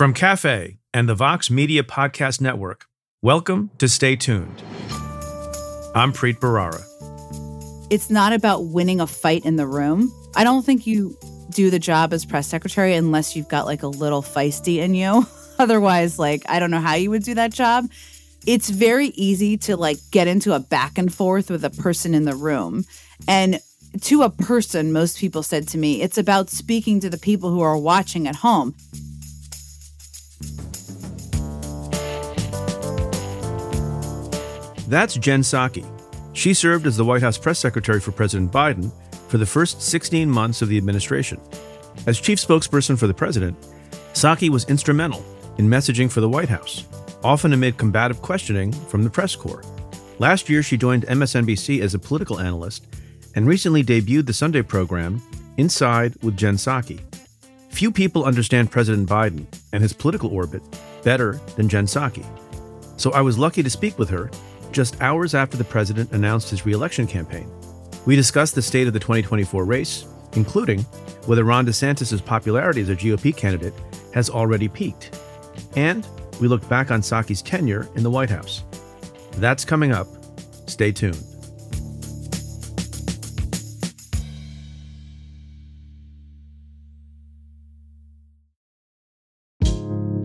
From Cafe and the Vox Media Podcast Network, welcome to Stay Tuned. I'm Preet Bharara. It's not about winning a fight in the room. I don't think you do the job as press secretary unless you've got like a little feisty in you. Otherwise, like, I don't know how you would do that job. It's very easy to like get into a back and forth with a person in the room. And to a person, most people said to me, it's about speaking to the people who are watching at home. That's Jen Psaki. She served as the White House press secretary for President Biden for the first 16 months of the administration. As chief spokesperson for the president, Psaki was instrumental in messaging for the White House, often amid combative questioning from the press corps. Last year, she joined MSNBC as a political analyst and recently debuted the Sunday program Inside with Jen Psaki. Few people understand President Biden and his political orbit better than Jen Psaki. So I was lucky to speak with her just hours after the president announced his reelection campaign. We discussed the state of the 2024 race, including whether Ron DeSantis' popularity as a GOP candidate has already peaked. And we looked back on Psaki's tenure in the White House. That's coming up. Stay tuned.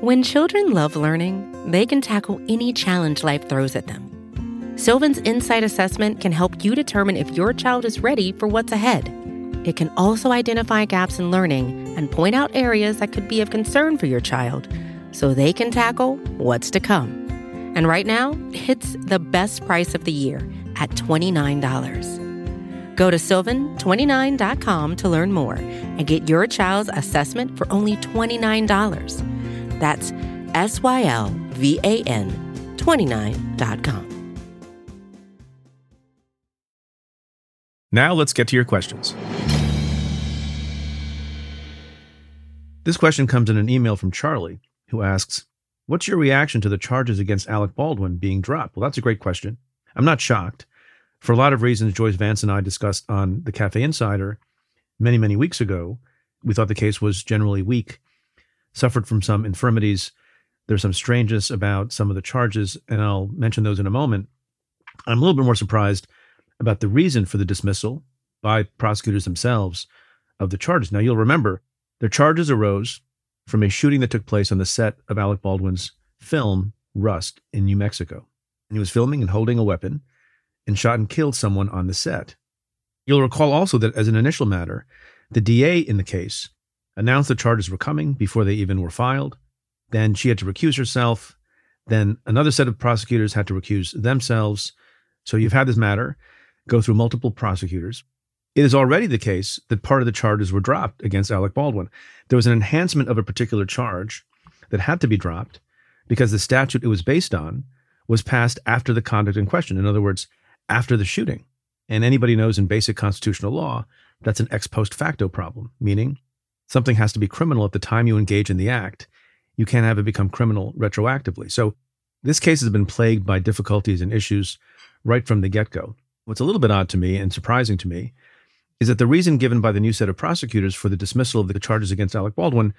When children love learning, they can tackle any challenge life throws at them. Sylvan's Insight Assessment can help you determine if your child is ready for what's ahead. It can also identify gaps in learning and point out areas that could be of concern for your child so they can tackle what's to come. And right now, it's the best price of the year at $29. Go to sylvan29.com to learn more and get your child's assessment for only $29. That's S Y L V A N 29.com. Now let's get to your questions. This question comes in an email from Charlie, who asks, What's your reaction to the charges against Alec Baldwin being dropped? Well, that's a great question. I'm not shocked. For a lot of reasons, Joyce Vance and I discussed on the Cafe Insider many, many weeks ago. We thought the case was generally weak suffered from some infirmities. There's some strangeness about some of the charges, and I'll mention those in a moment. I'm a little bit more surprised about the reason for the dismissal by prosecutors themselves of the charges. Now, you'll remember the charges arose from a shooting that took place on the set of Alec Baldwin's film Rust in New Mexico. And he was filming and holding a weapon and shot and killed someone on the set. You'll recall also that, as an initial matter, the DA in the case announced the charges were coming before they even were filed. Then she had to recuse herself. Then another set of prosecutors had to recuse themselves. So you've had this matter go through multiple prosecutors. It is already the case that part of the charges were dropped against Alec Baldwin. There was an enhancement of a particular charge that had to be dropped because the statute it was based on was passed after the conduct in question. In other words, after the shooting. And anybody knows in basic constitutional law, that's an ex post facto problem, meaning something has to be criminal at the time you engage in the act. You can't have it become criminal retroactively. So this case has been plagued by difficulties and issues right from the get go. What's a little bit odd to me and surprising to me is that the reason given by the new set of prosecutors for the dismissal of the charges against Alec Baldwin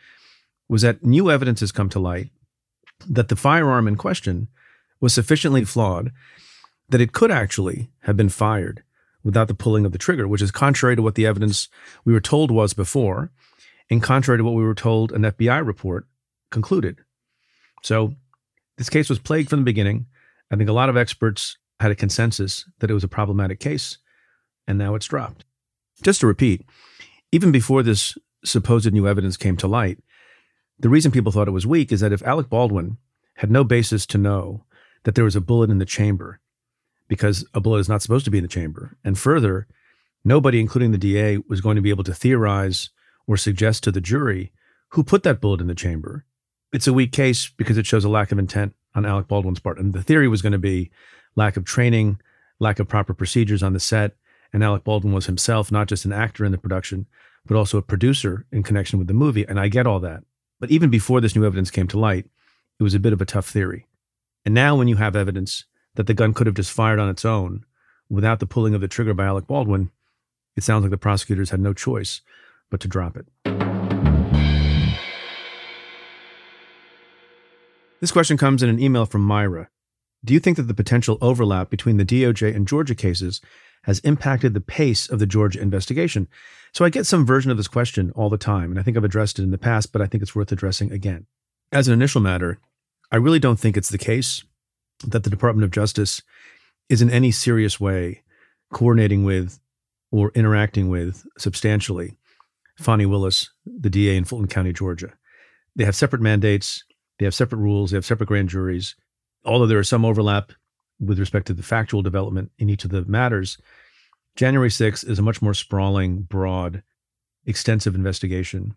was that new evidence has come to light that the firearm in question was sufficiently flawed that it could actually have been fired without the pulling of the trigger, which is contrary to what the evidence we were told was before, and contrary to what we were told an FBI report concluded. So this case was plagued from the beginning. I think a lot of experts had a consensus that it was a problematic case, and now it's dropped. Just to repeat, even before this supposed new evidence came to light, the reason people thought it was weak is that if Alec Baldwin had no basis to know that there was a bullet in the chamber because a bullet is not supposed to be in the chamber. And further, nobody, including the DA, was going to be able to theorize or suggest to the jury who put that bullet in the chamber. It's a weak case because it shows a lack of intent on Alec Baldwin's part. And the theory was going to be lack of training, lack of proper procedures on the set. And Alec Baldwin was himself not just an actor in the production, but also a producer in connection with the movie. And I get all that. But even before this new evidence came to light, it was a bit of a tough theory. And now, when you have evidence that the gun could have just fired on its own without the pulling of the trigger by Alec Baldwin, it sounds like the prosecutors had no choice but to drop it. This question comes in an email from Myra. Do you think that the potential overlap between the DOJ and Georgia cases has impacted the pace of the Georgia investigation? So I get some version of this question all the time, and I think I've addressed it in the past, but I think it's worth addressing again. As an initial matter, I really don't think it's the case that the Department of Justice is in any serious way coordinating with or interacting with substantially Fani Willis, the DA in Fulton County, Georgia. They have separate mandates, they have separate rules, they have separate grand juries. Although there is some overlap with respect to the factual development in each of the matters, January 6th is a much more sprawling, broad, extensive investigation,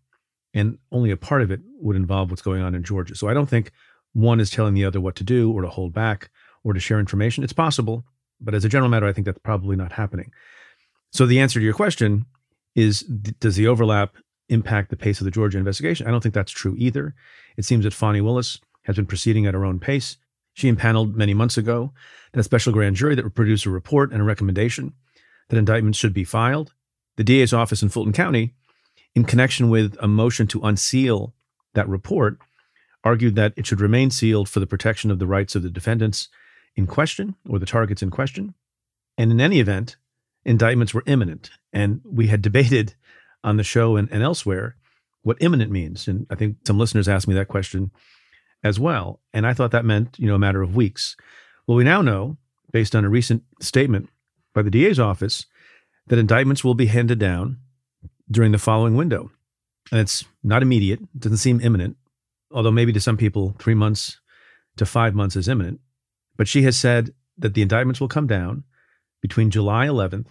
and only a part of it would involve what's going on in Georgia. So I don't think one is telling the other what to do or to hold back or to share information. It's possible, but as a general matter, I think that's probably not happening. So the answer to your question is does the overlap impact the pace of the Georgia investigation? I don't think that's true either. It seems that Fani Willis has been proceeding at her own pace. She impaneled many months ago that a special grand jury that would produce a report and a recommendation that indictments should be filed. The DA's office in Fulton County, in connection with a motion to unseal that report, argued that it should remain sealed for the protection of the rights of the defendants in question or the targets in question. And in any event, indictments were imminent. And we had debated on the show and, and elsewhere what imminent means. And I think some listeners asked me that question as well. And I thought that meant, you know, a matter of weeks. Well, we now know, based on a recent statement by the DA's office, that indictments will be handed down during the following window. And it's not immediate, it doesn't seem imminent, although maybe to some people, three months to five months is imminent. But she has said that the indictments will come down between July 11th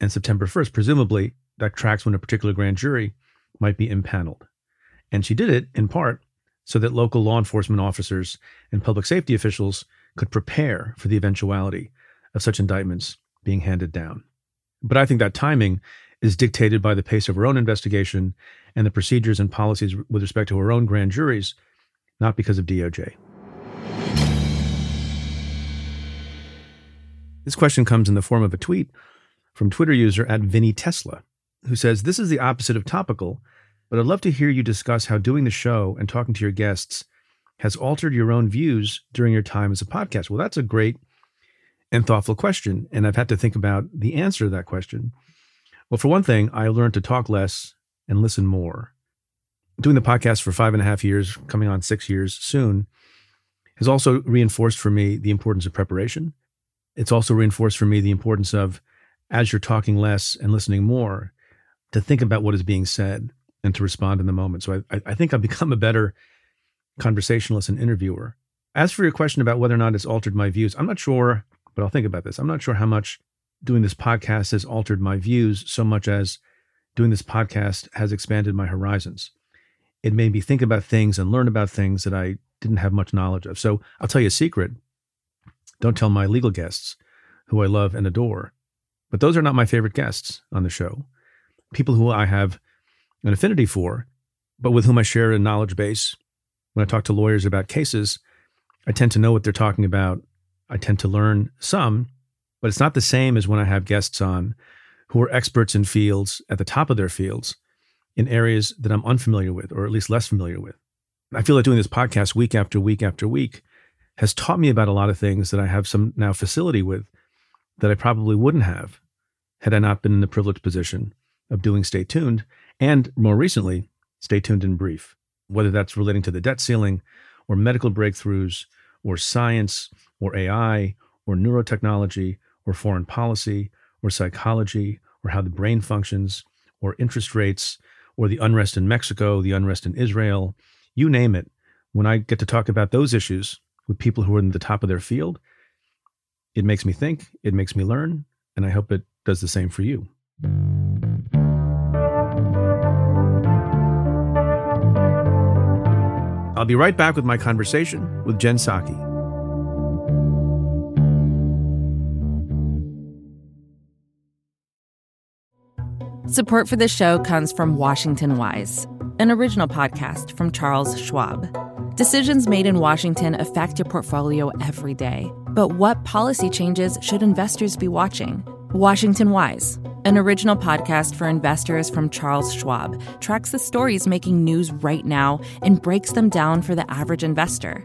and September 1st. Presumably, that tracks when a particular grand jury might be impaneled. And she did it in part so that local law enforcement officers and public safety officials could prepare for the eventuality of such indictments being handed down. But I think that timing is dictated by the pace of her own investigation and the procedures and policies with respect to her own grand juries, not because of DOJ. This question comes in the form of a tweet from Twitter user at Vinny Tesla, who says, This is the opposite of topical, but I'd love to hear you discuss how doing the show and talking to your guests has altered your own views during your time as a podcast. Well, that's a great and thoughtful question. And I've had to think about the answer to that question. Well, for one thing, I learned to talk less and listen more. Doing the podcast for five and a half years, coming on six years soon, has also reinforced for me the importance of preparation. It's also reinforced for me the importance of, as you're talking less and listening more, to think about what is being said and to respond in the moment. So I, I think I've become a better conversationalist and interviewer. As for your question about whether or not it's altered my views, I'm not sure but I'll think about this. I'm not sure how much doing this podcast has altered my views so much as doing this podcast has expanded my horizons. It made me think about things and learn about things that I didn't have much knowledge of. So I'll tell you a secret. Don't tell my legal guests, who I love and adore. But those are not my favorite guests on the show. People who I have an affinity for, but with whom I share a knowledge base. When I talk to lawyers about cases, I tend to know what they're talking about I tend to learn some, but it's not the same as when I have guests on who are experts in fields at the top of their fields in areas that I'm unfamiliar with, or at least less familiar with. I feel like doing this podcast week after week after week has taught me about a lot of things that I have some now facility with that I probably wouldn't have had I not been in the privileged position of doing Stay Tuned and more recently, Stay Tuned in Brief, whether that's relating to the debt ceiling or medical breakthroughs or science or AI or neurotechnology or foreign policy or psychology or how the brain functions or interest rates or the unrest in Mexico, the unrest in Israel, you name it. When I get to talk about those issues with people who are in the top of their field, it makes me think, it makes me learn, and I hope it does the same for you. I'll be right back with my conversation with Jen Psaki. Support for this show comes from Washington Wise, an original podcast from Charles Schwab. Decisions made in Washington affect your portfolio every day. But what policy changes should investors be watching? Washington Wise, an original podcast for investors from Charles Schwab, tracks the stories making news right now and breaks them down for the average investor.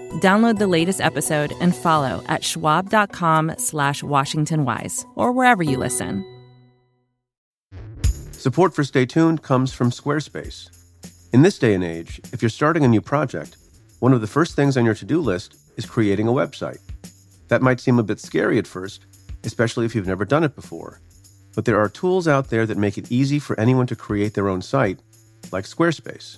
Download the latest episode and follow at schwab.com slash washingtonwise or wherever you listen. Support for Stay Tuned comes from Squarespace. In this day and age, if you're starting a new project, one of the first things on your to-do list is creating a website. That might seem a bit scary at first, especially if you've never done it before. But there are tools out there that make it easy for anyone to create their own site, like Squarespace.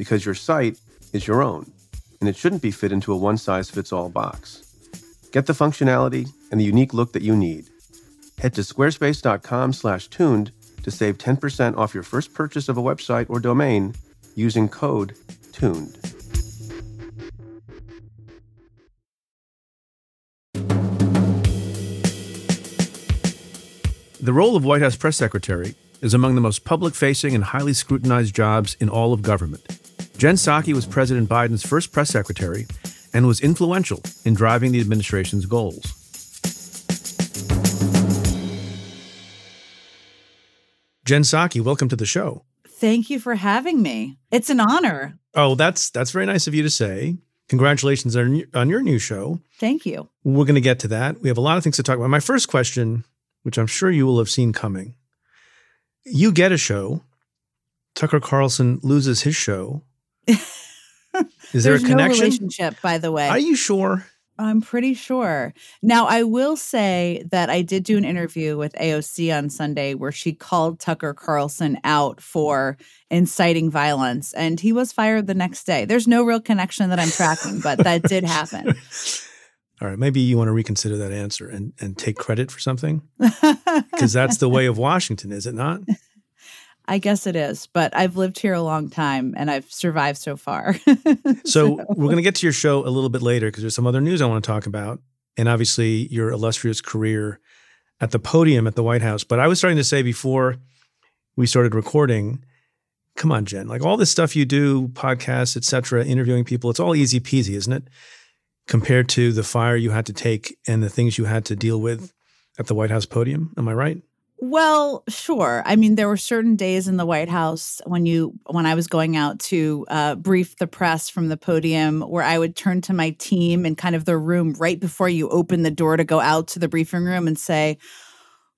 because your site is your own and it shouldn't be fit into a one size fits all box. Get the functionality and the unique look that you need. Head to squarespace.com/tuned to save 10% off your first purchase of a website or domain using code TUNED. The role of White House press secretary is among the most public facing and highly scrutinized jobs in all of government. Jen Psaki was President Biden's first press secretary and was influential in driving the administration's goals. Jen Psaki, welcome to the show. Thank you for having me. It's an honor. Oh, that's that's very nice of you to say. Congratulations on, on your new show. Thank you. We're going to get to that. We have a lot of things to talk about. My first question, which I'm sure you will have seen coming, you get a show. Tucker Carlson loses his show. Is there a connection? No relationship, by the way. Are you sure? I'm pretty sure. Now, I will say that I did do an interview with AOC on Sunday where she called Tucker Carlson out for inciting violence, and he was fired the next day. There's no real connection that I'm tracking, but that did happen. All right, maybe you want to reconsider that answer and, and take credit for something because that's the way of Washington, is it not? I guess it is, but I've lived here a long time and I've survived so far. so, so, we're going to get to your show a little bit later because there's some other news I want to talk about, and obviously your illustrious career at the podium at the White House. But I was starting to say before we started recording, come on, Jen, like all this stuff you do, podcasts, etc., interviewing people, it's all easy peasy, isn't it? Compared to the fire you had to take and the things you had to deal with at the White House podium. Am I right? Well, sure. I mean, there were certain days in the White House when you when I was going out to uh, brief the press from the podium, where I would turn to my team in kind of the room right before you open the door to go out to the briefing room and say,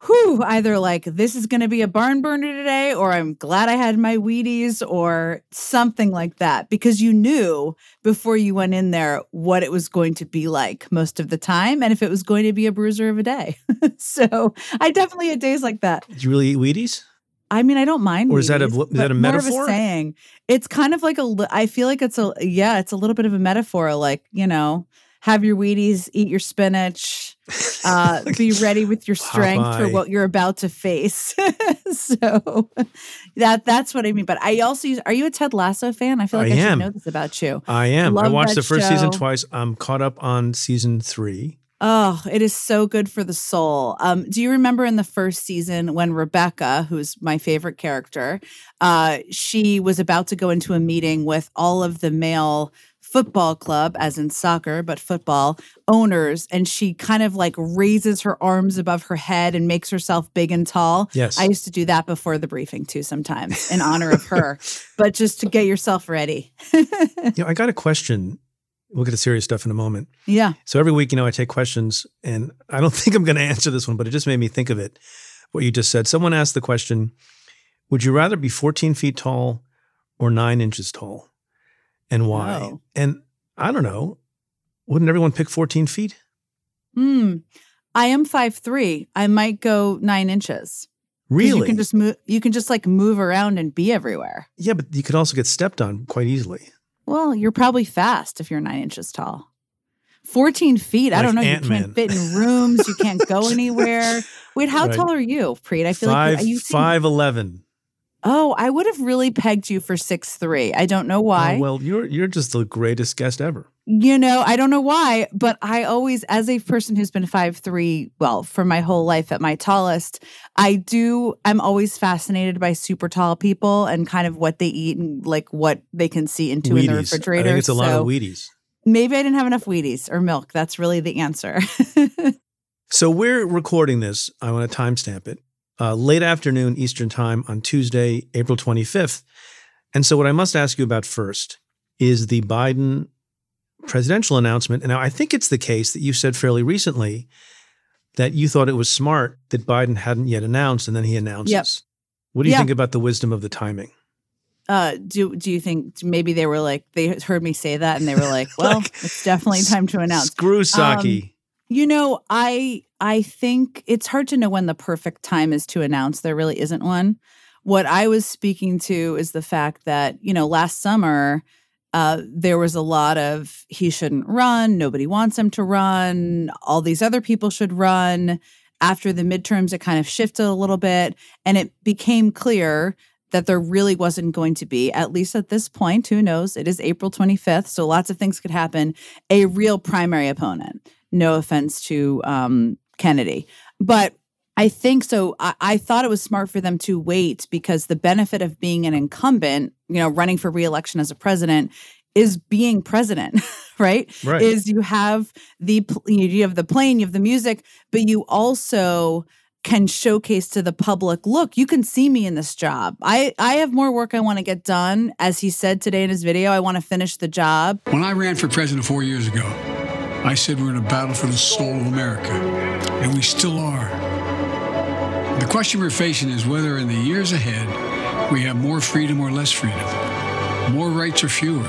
whew, either like this is going to be a barn burner today, or I'm glad I had my Wheaties, or something like that, because you knew before you went in there what it was going to be like most of the time, and if it was going to be a bruiser of a day. so I definitely had days like that. Did you really eat Wheaties? I mean, I don't mind. Or is Wheaties, that a is that a metaphor? a saying. It's kind of like a. I feel like it's a. Yeah, it's a little bit of a metaphor. Like you know, have your Wheaties, eat your spinach, uh, be ready with your strength for what you're about to face. so that that's what I mean. But I also use. Are you a Ted Lasso fan? I feel like I, I should know this about you. I am. Love I watched the first show. season twice. I'm caught up on season three. Oh, it is so good for the soul. Um, do you remember in the first season when Rebecca, who's my favorite character, uh, she was about to go into a meeting with all of the male football club, as in soccer, but football owners, and she kind of like raises her arms above her head and makes herself big and tall. Yes. I used to do that before the briefing too, sometimes in honor of her, but just to get yourself ready. You know, I got a question. We'll get to serious stuff in a moment. yeah. So every week, you know, I take questions, and I don't think I'm going to answer this one, but it just made me think of it. What you just said. Someone asked the question: Would you rather be 14 feet tall or nine inches tall, and why? And I don't know. Wouldn't everyone pick 14 feet? Hmm. I am five three. I might go nine inches. Really? You can just move. You can just like move around and be everywhere. yeah, but you could also get stepped on quite easily. Well, you're probably fast if you're nine inches tall. 14 feet. I don't know. You Ant-Man. can't fit in rooms. You can't go anywhere. Wait, how Right. tall are you, Preet? I feel five like you, you seem- five eleven. Oh, I would have really pegged you for six three. I don't know why. Oh, well, you're you're just the greatest guest ever. you know, I don't know why, but I always, as a person who's been five three, well, for my whole life at my tallest, I do. I'm always fascinated by super tall people and kind of what they eat and like what they can see into in the refrigerator. I think it's a lot of Wheaties. maybe I didn't have enough Wheaties or milk. That's really the answer. So we're recording this. I want to timestamp it. Uh, late afternoon Eastern Time on Tuesday, April 25th. And so, what I must ask you about first is the Biden presidential announcement. And now, I think it's the case that you said fairly recently that you thought it was smart that Biden hadn't yet announced, and then he announces. Yep. What do you Yeah. think about the wisdom of the timing? uh, do do you think maybe they were like they heard me say that and they were like, well, Like, it's definitely time to announce. Screw Psaki. You know, I I think it's hard to know when the perfect time is to announce. There really isn't one. What I was speaking to is the fact that, you know, last summer uh, there was a lot of he shouldn't run, nobody wants him to run, all these other people should run. After the midterms, it kind of shifted a little bit, and it became clear that there really wasn't going to be, at least at this point, who knows? It is April 25th, so lots of things could happen. A real primary opponent. No offense to um, Kennedy. But I think so. I, I thought it was smart for them to wait because the benefit of being an incumbent, you know, running for reelection as a president is being president, right? Right. Is you have the you have the plane, you have the music, but you also can showcase to the public look you can see me in this job i i have more work i want to get done as he said today in his video i want to finish the job When I ran for president four years ago, I said we're in a battle for the soul of America, and we still are. The question we're facing is whether in the years ahead we have more freedom or less freedom, more rights or fewer.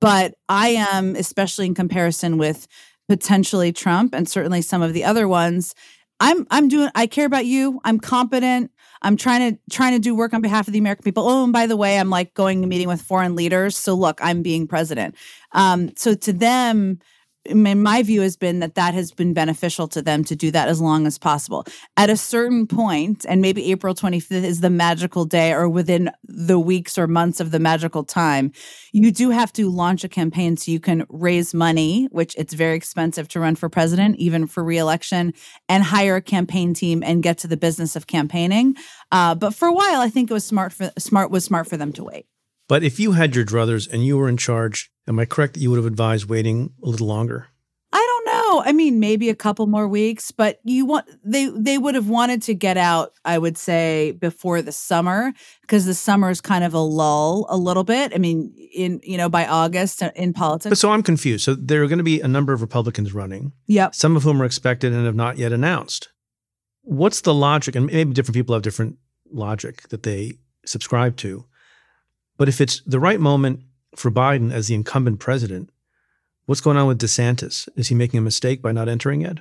but i am especially in comparison with potentially trump and certainly some of the other ones i'm i'm doing i care about you. I'm competent. I'm trying to trying to do work on behalf of the american people. Oh and by the way i'm like going and meeting with foreign leaders. So look i'm being president. Um so to them my view has been that that has been beneficial to them to do that as long as possible. At a certain point, and maybe April 25th is the magical day or within the weeks or months of the magical time, you do have to launch a campaign so you can raise money, which it's very expensive to run for president, even for reelection, and hire a campaign team and get to the business of campaigning. Uh, but for a while, I think it was smart for smart was smart for them to wait. But if you had your druthers and you were in charge, am I correct that you would have advised waiting a little longer? I don't know. I mean, maybe a couple more weeks, but you want they they would have wanted to get out, I would say, before the summer because the summer is kind of a lull a little bit. I mean, in you know, by August uh, in politics. But so I'm confused. So there are going to be a number of Republicans running, yep. some of whom are expected and have not yet announced. What's the logic? And maybe different people have different logic that they subscribe to. But if it's the right moment for Biden as the incumbent president, what's going on with DeSantis? Is he making a mistake by not entering yet?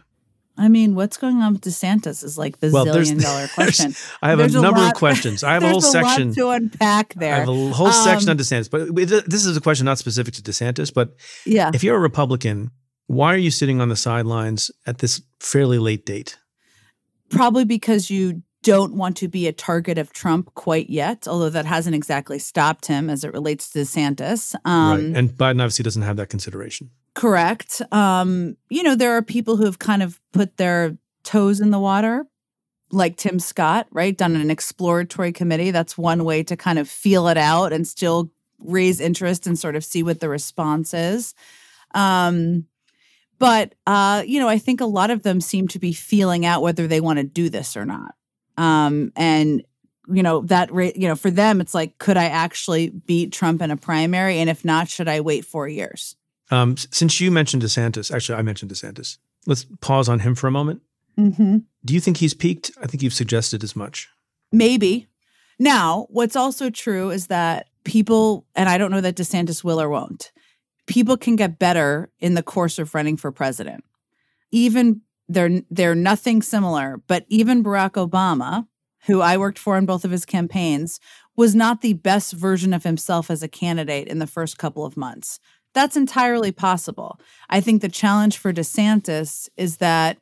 I mean, what's going on with DeSantis is like the Well, zillion dollar question. I have There's a number lot- of questions. I have a whole there's section. to unpack there. I have a whole section Um, on DeSantis, but it- this is a question not specific to DeSantis. But yeah. if you're a Republican, why are you sitting on the sidelines at this fairly late date? probably because you don't want to be a target of Trump quite yet, although that hasn't exactly stopped him as it relates to DeSantis. Um, right. And Biden obviously doesn't have that consideration. Correct. Um, you know, there are people who have kind of put their toes in the water, like Tim Scott, right? Done an exploratory committee. That's one way to kind of feel it out and still raise interest and sort of see what the response is. Um, but uh, you know, I think a lot of them seem to be feeling out whether they want to do this or not. Um, and you know that rate you know for them it's like could i actually beat trump in a primary? And if not should i wait four years? Um, since you mentioned desantis actually i mentioned desantis. Let's pause on him for a moment. Mm-hmm. do you think he's peaked? I think you've suggested as much. Maybe. Now what's also true is that people and i don't know that desantis will or won't people can get better in the course of running for president. Even they're they're nothing similar but even barack obama who I worked for in both of his campaigns, was not the best version of himself as a candidate in the first couple of months. That's entirely possible. I think the challenge for DeSantis is that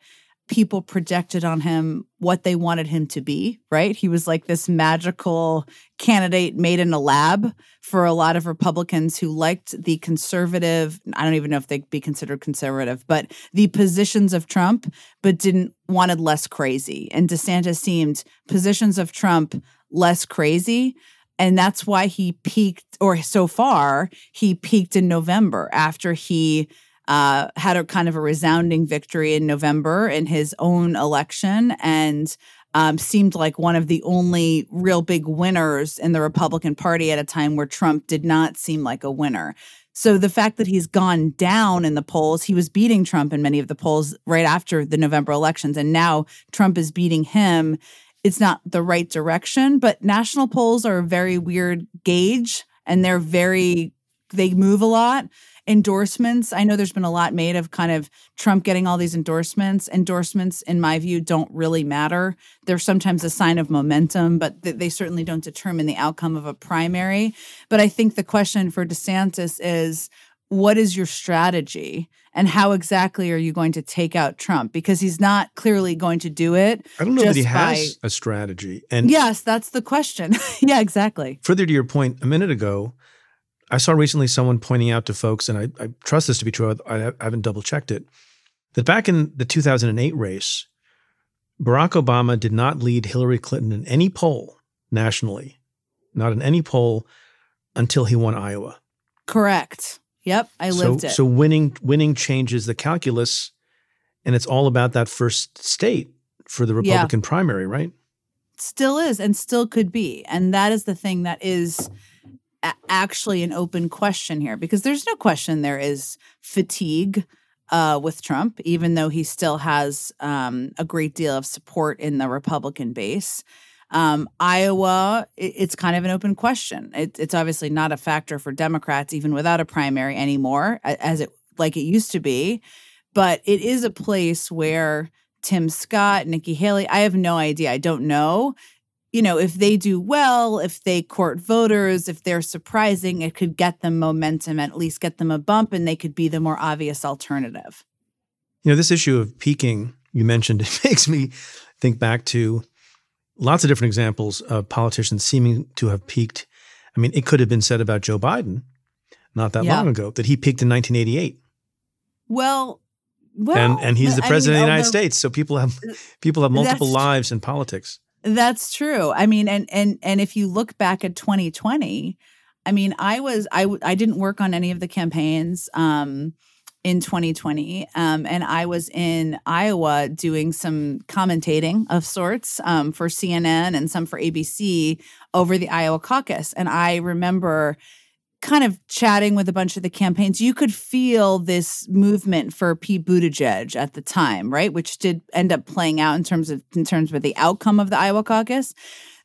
people projected on him what they wanted him to be, right? He was like this magical candidate made in a lab for a lot of Republicans who liked the conservative, I don't even know if they'd be considered conservative, but the positions of Trump, but didn't wanted less crazy. And DeSantis seemed positions of Trump less crazy. And that's why he peaked, or so far, he peaked in November after he uh, had a kind of a resounding victory in November in his own election and um, seemed like one of the only real big winners in the Republican Party at a time where Trump did not seem like a winner. So the fact that he's gone down in the polls, he was beating Trump in many of the polls right after the November elections, and now Trump is beating him. It's not the right direction, but national polls are a very weird gauge and they're very, they move a lot endorsements i know there's been a lot made of kind of trump getting all these endorsements endorsements in my view don't really matter they're sometimes a sign of momentum but th- they certainly don't determine the outcome of a primary but i think the question for desantis is what is your strategy and how exactly are you going to take out Trump? Because he's not clearly going to do it. I don't know that he has by, a strategy. And yes, that's the question. yeah, exactly. Further to your point a minute ago, I saw recently someone pointing out to folks, and I, I trust this to be true, I, I haven't double checked it, that back in the 2008 race, Barack Obama did not lead Hillary Clinton in any poll nationally, not in any poll until he won Iowa. Correct. Yep, I lived so, it. So winning winning changes the calculus, and it's all about that first state for the Republican yeah. primary, right? Still is, and still could be, and that is the thing that is actually an open question here because there's no question there is fatigue uh, with Trump, even though he still has um, a great deal of support in the Republican base. Um, Iowa, it, it's kind of an open question. It, it's obviously not a factor for Democrats, even without a primary anymore, as it like it used to be. But it is a place where Tim Scott, Nikki Haley, I have no idea. I don't know you know, if they do well, if they court voters, if they're surprising, it could get them momentum, at least get them a bump, and they could be the more obvious alternative. You know, this issue of peaking you mentioned, it makes me think back to lots of different examples of politicians seeming to have peaked. I mean, it could have been said about Joe Biden not that yeah. long ago that he peaked in 1988. Well, well, and and he's the president I mean, of the United States, so people have people have multiple lives in politics. That's true. I mean, and and and if you look back at 2020, I mean, I was I I didn't work on any of the campaigns um, in 2020, um, and I was in Iowa doing some commentating of sorts um, for CNN and some for ABC over the Iowa caucus, and I remember kind of chatting with a bunch of the campaigns, you could feel this movement for Pete Buttigieg at the time, right? Which did end up playing out in terms of in terms of the outcome of the Iowa caucus.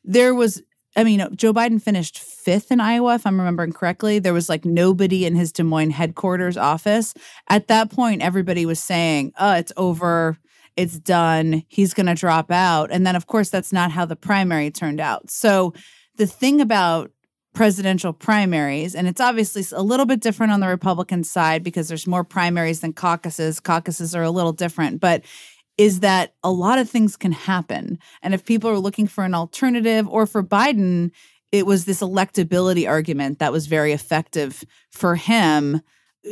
There was I mean, Joe Biden finished fifth in Iowa, if I'm remembering correctly. There was like nobody in his Des Moines headquarters office. At that point, everybody was saying, oh, it's over. It's done. He's going to drop out. And then, of course, that's not how the primary turned out. So the thing about presidential primaries. And it's obviously a little bit different on the Republican side because there's more primaries than caucuses. Caucuses are a little different, but is that a lot of things can happen. And if people are looking for an alternative or for Biden, it was this electability argument that was very effective for him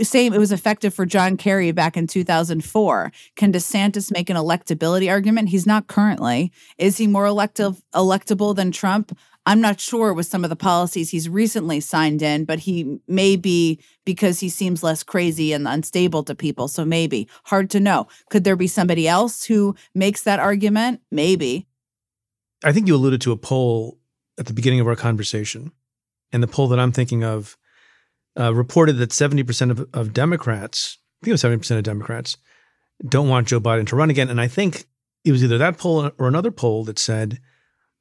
same, it was effective for John Kerry back in 2004. Can DeSantis make an electability argument? He's not currently. Is he more elective, electable than Trump? I'm not sure with some of the policies he's recently signed in, but he may be because he seems less crazy and unstable to people. So maybe hard to know. Could there be somebody else who makes that argument? Maybe. I think you alluded to a poll at the beginning of our conversation. And the poll that I'm thinking of uh, reported that 70% of, of Democrats, I think it was 70% of Democrats, don't want Joe Biden to run again. And I think it was either that poll or another poll that said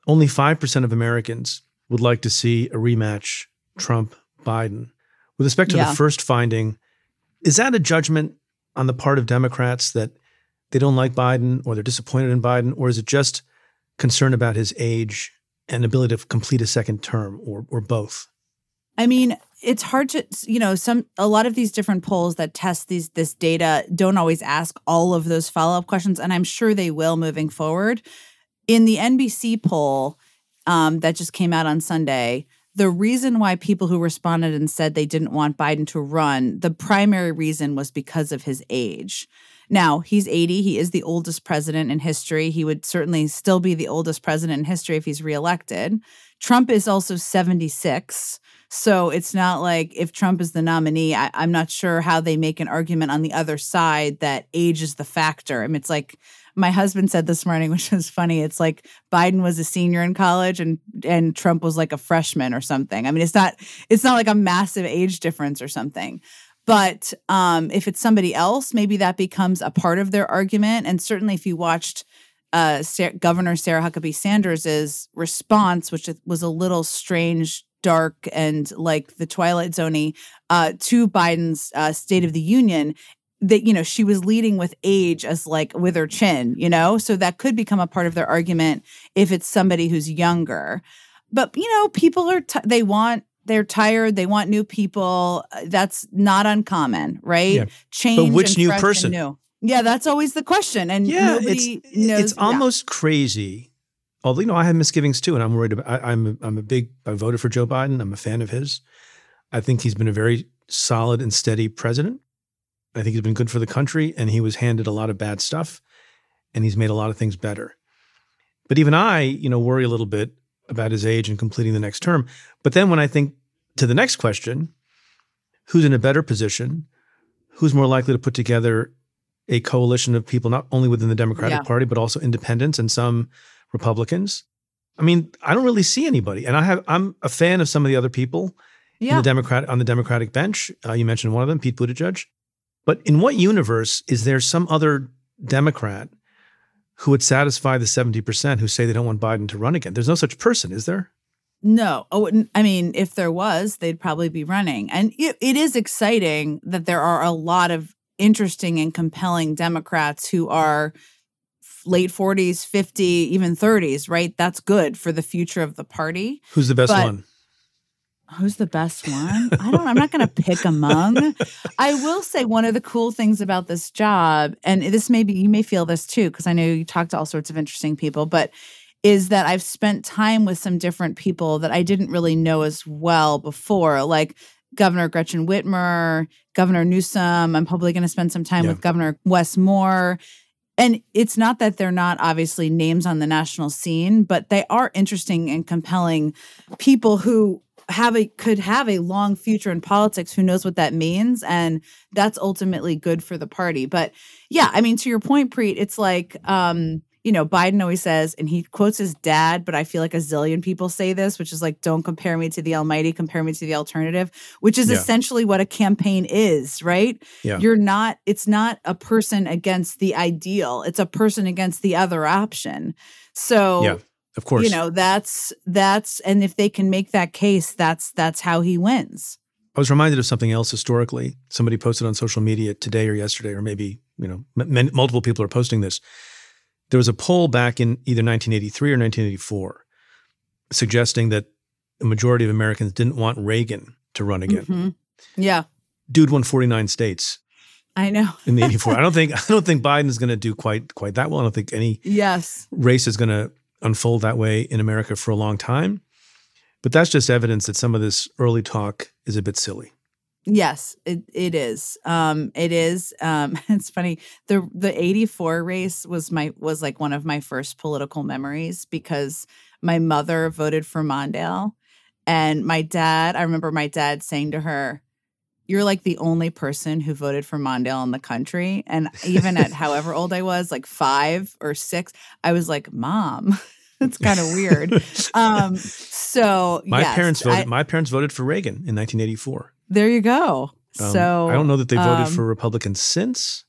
only 5% of Americans would like to see a rematch Trump Biden. With respect to Yeah. the first finding, is that a judgment on the part of Democrats that they don't like Biden or they're disappointed in Biden? Or is it just concern about his age and ability to complete a second term or, or both? I mean, it's hard to you know some a lot of these different polls that test these this data don't always ask all of those follow-up questions and I'm sure they will moving forward. In the NBC poll um, that just came out on Sunday, the reason why people who responded and said they didn't want Biden to run, the primary reason was because of his age. Now, he's 80. He is the oldest president in history. He would certainly still be the oldest president in history if he's reelected. Trump is also 76. So it's not like if Trump is the nominee, I, I'm not sure how they make an argument on the other side that age is the factor. I mean, it's like my husband said this morning, which was funny. It's like Biden was a senior in college and and Trump was like a freshman or something. I mean, it's not it's not like a massive age difference or something. But um, if it's somebody else, maybe that becomes a part of their argument. And certainly, if you watched uh, Sa- Governor Sarah Huckabee Sanders's response, which was a little strange, dark, and like the Twilight Zone uh, to Biden's uh, State of the Union, that you know she was leading with age as like with her chin, you know, so that could become a part of their argument if it's somebody who's younger. But you know, people are t- they want. They're tired. They want new people. Uh, That's not uncommon, right? Yeah. Change. which and new person? new. Yeah, that's always the question, and Yeah, nobody it's knows. it's yeah. almost crazy. Although you know, I have misgivings too, and I'm worried about. I, I'm a, I'm a big. I voted for Joe Biden. I'm a fan of his. I think he's been a very solid and steady president. I think he's been good for the country, and he was handed a lot of bad stuff, and he's made a lot of things better. But even I, you know, worry a little bit about his age and completing the next term. But then when I think to the next question, who's in a better position? Who's more likely to put together a coalition of people, not only within the Democratic Yeah. Party, but also independents and some Republicans? I mean, I don't really see anybody. And I have I'm a fan of some of the other people in the Democrat on the Democratic bench. Uh, you mentioned one of them, Pete Buttigieg. But in what universe is there some other Democrat who would satisfy the 70% who say they don't want Biden to run again? There's no such person, is there? No. Oh, I mean, if there was, they'd probably be running. And it, it is exciting that there are a lot of interesting and compelling Democrats who are late 40s, 50, even 30s, right? That's good for the future of the party. Who's the best But- one? Who's the best one? I don't I'm not going to pick among. I will say one of the cool things about this job and this may be you may feel this too because I know you talk to all sorts of interesting people, but is that I've spent time with some different people that I didn't really know as well before, like Governor Gretchen Whitmer, Governor Newsom. I'm probably going to spend some time Yeah. with Governor Wes Moore. And it's not that they're not obviously names on the national scene, but they are interesting and compelling people who have a could have a long future in politics who knows what that means and that's ultimately good for the party but yeah i mean to your point preet it's like um you know biden always says and he quotes his dad but i feel like a zillion people say this which is like don't compare me to the almighty compare me to the alternative which is Yeah. essentially what a campaign is right Yeah. you're not it's not a person against the ideal it's a person against the other option so Yeah, of course. you know that's that's and if they can make that case that's that's how he wins I was reminded of something else historically. Somebody posted on social media today or yesterday, or maybe you know, m- multiple people are posting this. There was a poll back in either 1983 or 1984 suggesting that a majority of Americans didn't want Reagan to run again. Mhm. yeah Dude won 49 states i know in the 84. I don't think I don't think Biden's going to do quite quite that well. I don't think any yes race is going to unfold that way in America for a long time. But that's just evidence that some of this early talk is a bit silly. Yes, it, it is. Um, it is. Um, it's funny. The the 84 race was my was like one of my first political memories because my mother voted for Mondale and my dad, I remember my dad saying to her, You're like the only person who voted for Mondale in the country. And even at however old I was, like five or six, I was like, Mom. that's kind of weird. Um, so my yes, parents voted. I- my parents voted for Reagan in 1984. there you go. Um, so I don't know that they voted um, for Republicans since,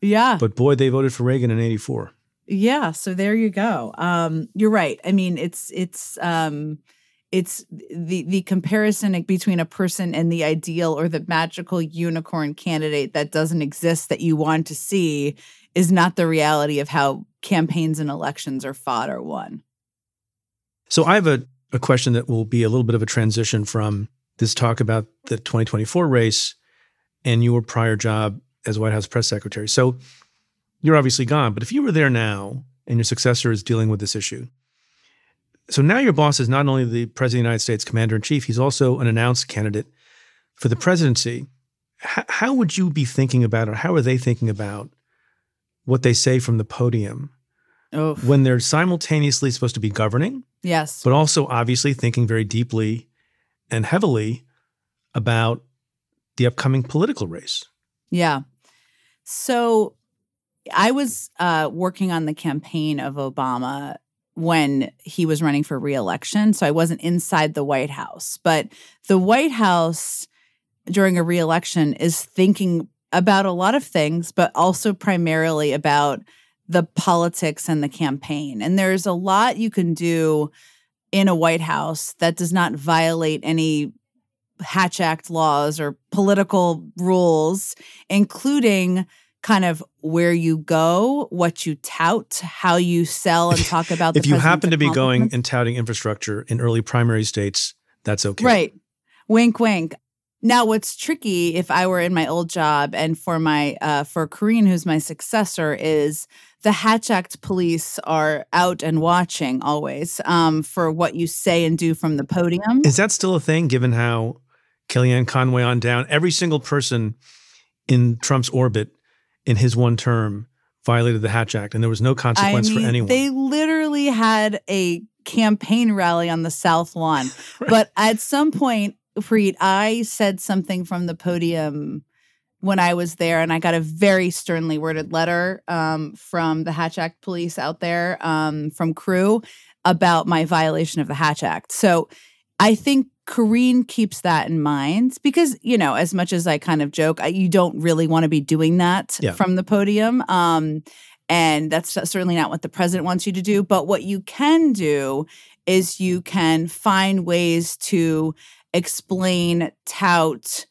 Yeah. but boy, they voted for Reagan in 84. Yeah, so there you go. Um, you're right. I mean, it's it's um, it's the the comparison between a person and the ideal or the magical unicorn candidate that doesn't exist that you want to see is not the reality of how campaigns and elections are fought or won. So I have a, a question that will be a little bit of a transition from this talk about the 2024 race and your prior job as White House press secretary. So you're obviously gone, but if you were there now and your successor is dealing with this issue, so now your boss is not only the president of the United States commander in chief, he's also an announced candidate for the presidency. H- how would you be thinking about, or how are they thinking about what they say from the podium Oh, when they're simultaneously supposed to be governing? yes. but also obviously thinking very deeply and heavily about the upcoming political race. Yeah. So I was uh, working on the campaign of Obama when he was running for reelection. So I wasn't inside the White House. But the White House during a reelection is thinking about a lot of things, but also primarily about the politics and the campaign. And there's a lot you can do in a White House that does not violate any Hatch Act laws or political rules, including kind of where you go, what you tout, how you sell and talk about. if you happen to be going and touting infrastructure in early primary states, that's okay. Right. Wink, wink. Now, what's tricky if I were in my old job and for my uh, for Karine, who's my successor, is the Hatch Act police are out and watching always um, for what you say and do from the podium. Is that still a thing given how Kellyanne Conway on down, every single person in Trump's orbit in his one term violated the Hatch Act and there was no consequence I mean, for anyone? They literally had a campaign rally on the South Lawn. But at some point, Preet, I said something from the podium when I was there, and I got a very sternly worded letter um, from the Hatch Act police out there um, from CREW about my violation of the Hatch Act. So I think Karine keeps that in mind because, you know, as much as I kind of joke, I, you don't really want to be doing that Yeah. from the podium. Um, and that's certainly not what the president wants you to do. But what you can do is you can find ways to explain, tout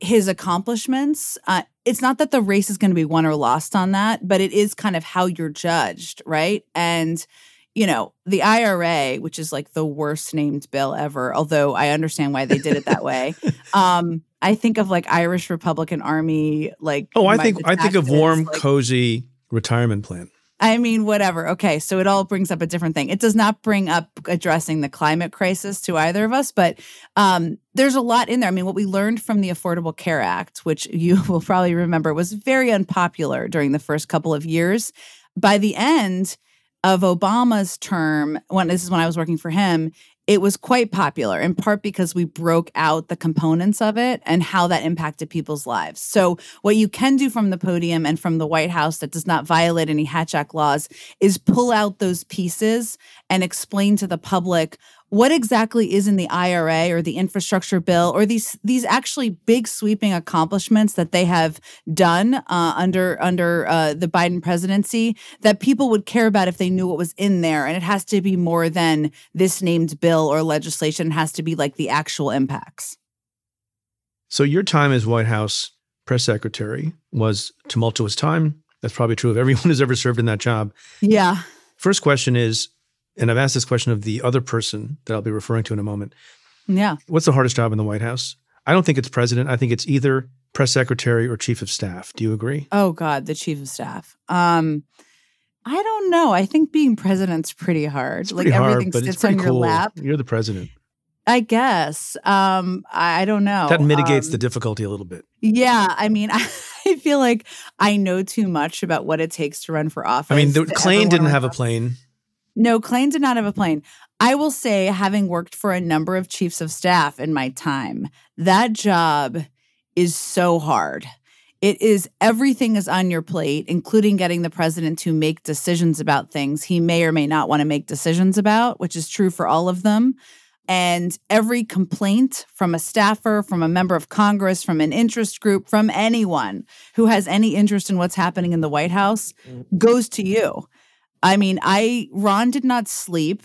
his accomplishments. Uh, it's not that the race is going to be won or lost on that, but it is kind of how you're judged, right? And you know, the IRA, which is like the worst named bill ever, although I understand why they did it that way. Um, I think of like Irish Republican Army, like oh, I think I think of warm, like- cozy retirement plan. I mean, whatever. Okay. So it all brings up a different thing. It does not bring up addressing the climate crisis to either of us, but um, there's a lot in there. I mean, what we learned from the Affordable Care Act, which you will probably remember was very unpopular during the first couple of years. By the end of Obama's term, when this is when I was working for him, it was quite popular in part because we broke out the components of it and how that impacted people's lives. So, what you can do from the podium and from the White House that does not violate any Hatch Act laws is pull out those pieces and explain to the public what exactly is in the IRA or the infrastructure bill or these these actually big sweeping accomplishments that they have done uh, under under uh, the Biden presidency that people would care about if they knew what was in there and it has to be more than this named bill or legislation it has to be like the actual impacts So your time as White House press secretary was tumultuous time. That's probably true of everyone who's ever served in that job. yeah First question is, and I've asked this question of the other person that I'll be referring to in a moment. yeah What's the hardest job in the White House? I don't think it's president. I think it's either press secretary or chief of staff. Do you agree? oh god the chief of staff um I don't know. I think being president's pretty hard. It's like pretty hard, everything sits pretty on your lap. You're the president. I guess. Um, I, I don't know. That mitigates Um, the difficulty a little bit. Yeah, I mean, I feel like I know too much about what it takes to run for office. I mean, the, Klain didn't have a plane. No, Klain did not have a plane. I will say, having worked for a number of chiefs of staff in my time, that job is so hard. It is everything is on your plate, including getting the president to make decisions about things he may or may not want to make decisions about, which is true for all of them. And every complaint from a staffer, from a member of Congress, from an interest group, from anyone who has any interest in what's happening in the White House mm. goes to you. I mean, I Ron did not sleep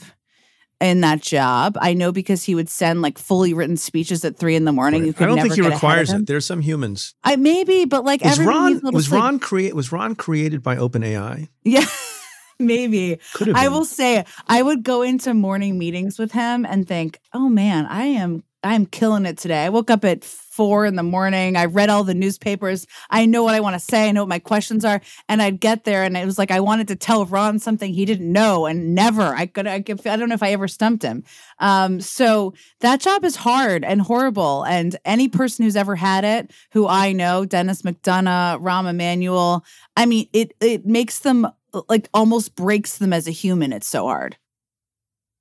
in that job. I know because he would send like fully written speeches at three in the morning. You Right. could I don't never think he get ahead of requires it. There's some humans. I maybe, but like Was Ron was sleep. Ron create was Ron created by OpenAI? Yeah, maybe. I will say I would go into morning meetings with him and think, "Oh man, I am I'm killing it today." I woke up at 4 in the morning. I read all the newspapers. I know what I want to say. I know what my questions are, and I'd get there and it was like I wanted to tell Ron something he didn't know and never I could I could I don't know if I ever stumped him. Um so that job is hard and horrible and any person who's ever had it who I know, Denis McDonough, Rahm Emanuel, I mean, it it makes them like almost breaks them as a human. It's so hard.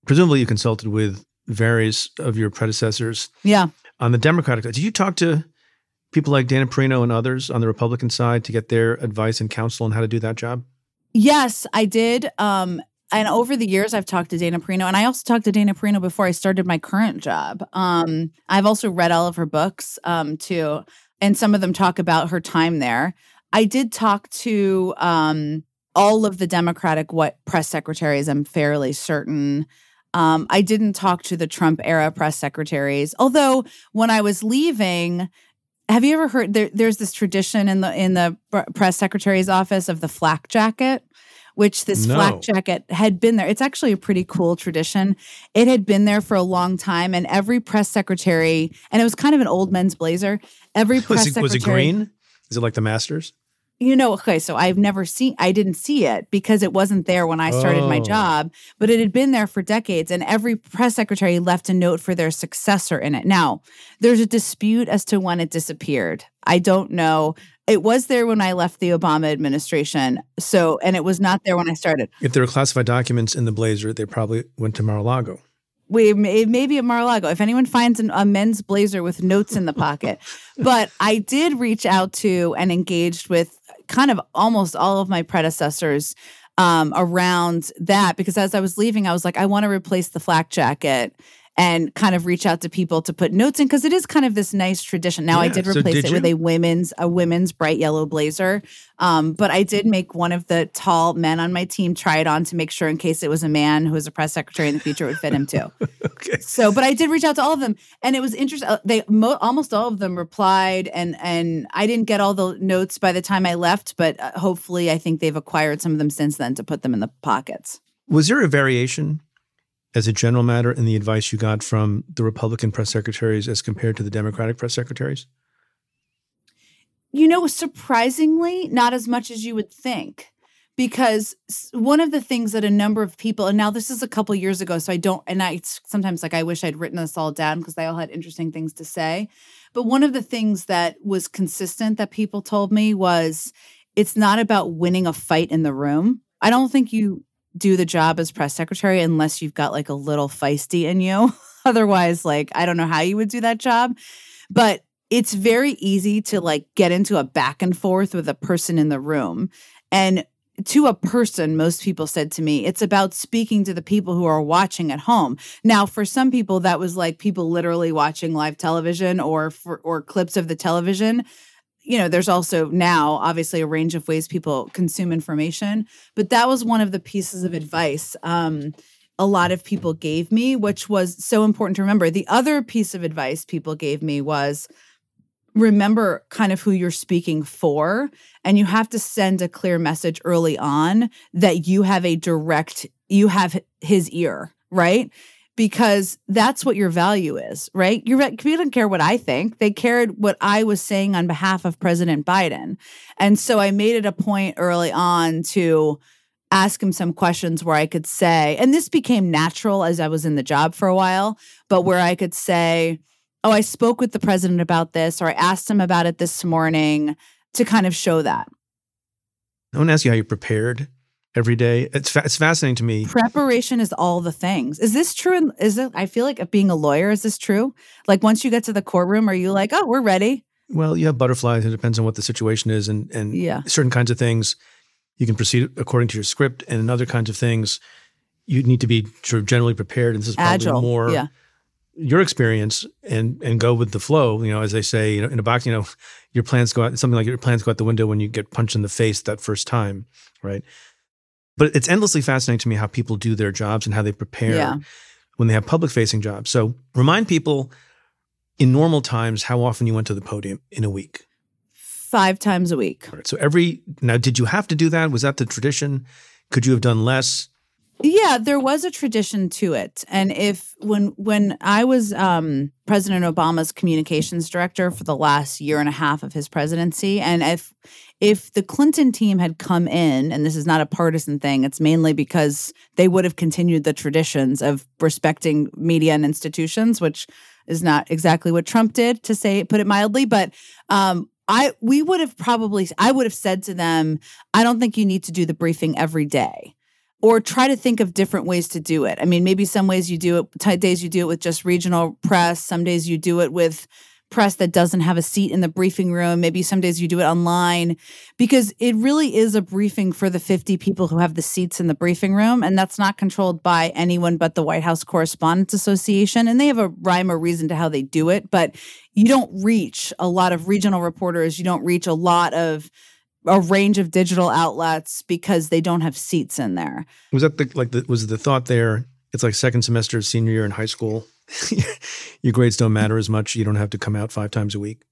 Presumably, you consulted with various of your predecessors Yeah. on the Democratic side. Did you talk to people like Dana Perino and others on the Republican side to get their advice and counsel on how to do that job? Yes, I did. Um, and over the years, I've talked to Dana Perino, and I also talked to Dana Perino before I started my current job. Um, I've also read all of her books um, too, and some of them talk about her time there. I did talk to um, all of the Democratic what press secretaries. I'm fairly certain. Um, I didn't talk to the Trump era press secretaries, although when I was leaving, have you ever heard there, there's this tradition in the in the press secretary's office of the flak jacket which this No. flak jacket had been there it's actually a pretty cool tradition it had been there for a long time and every press secretary and it was kind of an old men's blazer every press Was it, secretary was it green? Is it like the Masters? You know, okay, so I've never seen, I didn't see it because it wasn't there when I started my Oh. job, but it had been there for decades. And every press secretary left a note for their successor in it. Now, there's a dispute as to when it disappeared. I don't know. It was there when I left the Obama administration. So, and it was not there when I started. If there were classified documents in the blazer, they probably went to Mar-a-Lago. we may, maybe at Mar-a-Lago. If anyone finds an, a men's blazer with notes in the pocket, but I did reach out to and engaged with kind of almost all of my predecessors um, around that because as I was leaving, I was like, I want to replace the flak jacket and kind of reach out to people to put notes in because it is kind of this nice tradition. Now I Yeah. did So replace did it with a women's a women's bright yellow blazer, um, but I did make one of the tall men on my team try it on to make sure in case it was a man who was a press secretary in the future it would fit him too. Okay. So, but I did reach out to all of them, and it was interesting. uh, They mo- almost all of them replied, and and I didn't get all the notes by the time I left, but uh, hopefully, I think they've acquired some of them since then to put them in the pockets. Was there a variation as a general matter in the advice you got from the Republican press secretaries as compared to the Democratic press secretaries? You know, surprisingly, not as much as you would think. Because one of the things that a number of people, and now this is a couple years ago, so I don't, and I sometimes like I wish I'd written this all down because they all had interesting things to say. But one of the things that was consistent that people told me was it's not about winning a fight in the room. I don't think you do the job as press secretary unless you've got like a little feisty in you. Otherwise, like, I don't know how you would do that job. But it's very easy to like get into a back and forth with a person in the room. And to a person, most people said to me, it's about speaking to the people who are watching at home. Now, for some people, that was like people literally watching live television or for, or clips of the television. You know, there's also now obviously a range of ways people consume information, but that was one of the pieces of advice um, a lot of people gave me, which was so important to remember. The other piece of advice people gave me was remember kind of who you're speaking for and you have to send a clear message early on that you have a direct you have his ear right because that's what your value is right? You people don't care what i think. They cared what i was saying on behalf of president biden. And so i made it a point early on to ask him some questions where I could say, and this became natural as I was in the job for a while, but where I could say, Oh, I spoke with the president about this, or I asked him about it this morning to kind of show that. I want to ask you how you're prepared every day. It's fa- it's fascinating to me. Preparation is all the things. Is this true? Is it? I feel like being a lawyer. Is this true? Like once you get to the courtroom, are you like, oh, we're ready? Well, you have butterflies. It depends on what the situation is, and and Yeah. certain kinds of things you can proceed according to your script, and in other kinds of things you need to be sort of generally prepared. And this is probably Agile. more Yeah. your experience and and go with the flow. You know, as they say, you know, in a box, you know, your plans go out. Something like your plans go out the window when you get punched in the face that first time, right? But it's endlessly fascinating to me how people do their jobs and how they prepare Yeah. when they have public facing jobs. So remind people in normal times how often you went to the podium in a week. Five times a week. Right. So every now, did you have to do that? Was that the tradition? Could you have done less? Yeah, there was a tradition to it. And if when when I was um President Obama's communications director for the last year and a half of his presidency and if if the Clinton team had come in and this is not a partisan thing, it's mainly because they would have continued the traditions of respecting media and institutions, which is not exactly what Trump did to say put it mildly, but um I we would have probably I would have said to them, I don't think you need to do the briefing every day or try to think of different ways to do it. I mean, maybe some ways you do it, days you do it with just regional press, some days you do it with press that doesn't have a seat in the briefing room, maybe some days you do it online because it really is a briefing for the 50 people who have the seats in the briefing room and that's not controlled by anyone but the White House Correspondents Association and they have a rhyme or reason to how they do it, but you don't reach a lot of regional reporters, you don't reach a lot of a range of digital outlets because they don't have seats in there. Was that the like the was the thought there? It's like second semester of senior year in high school. Your grades don't matter as much. You don't have to come out five times a week.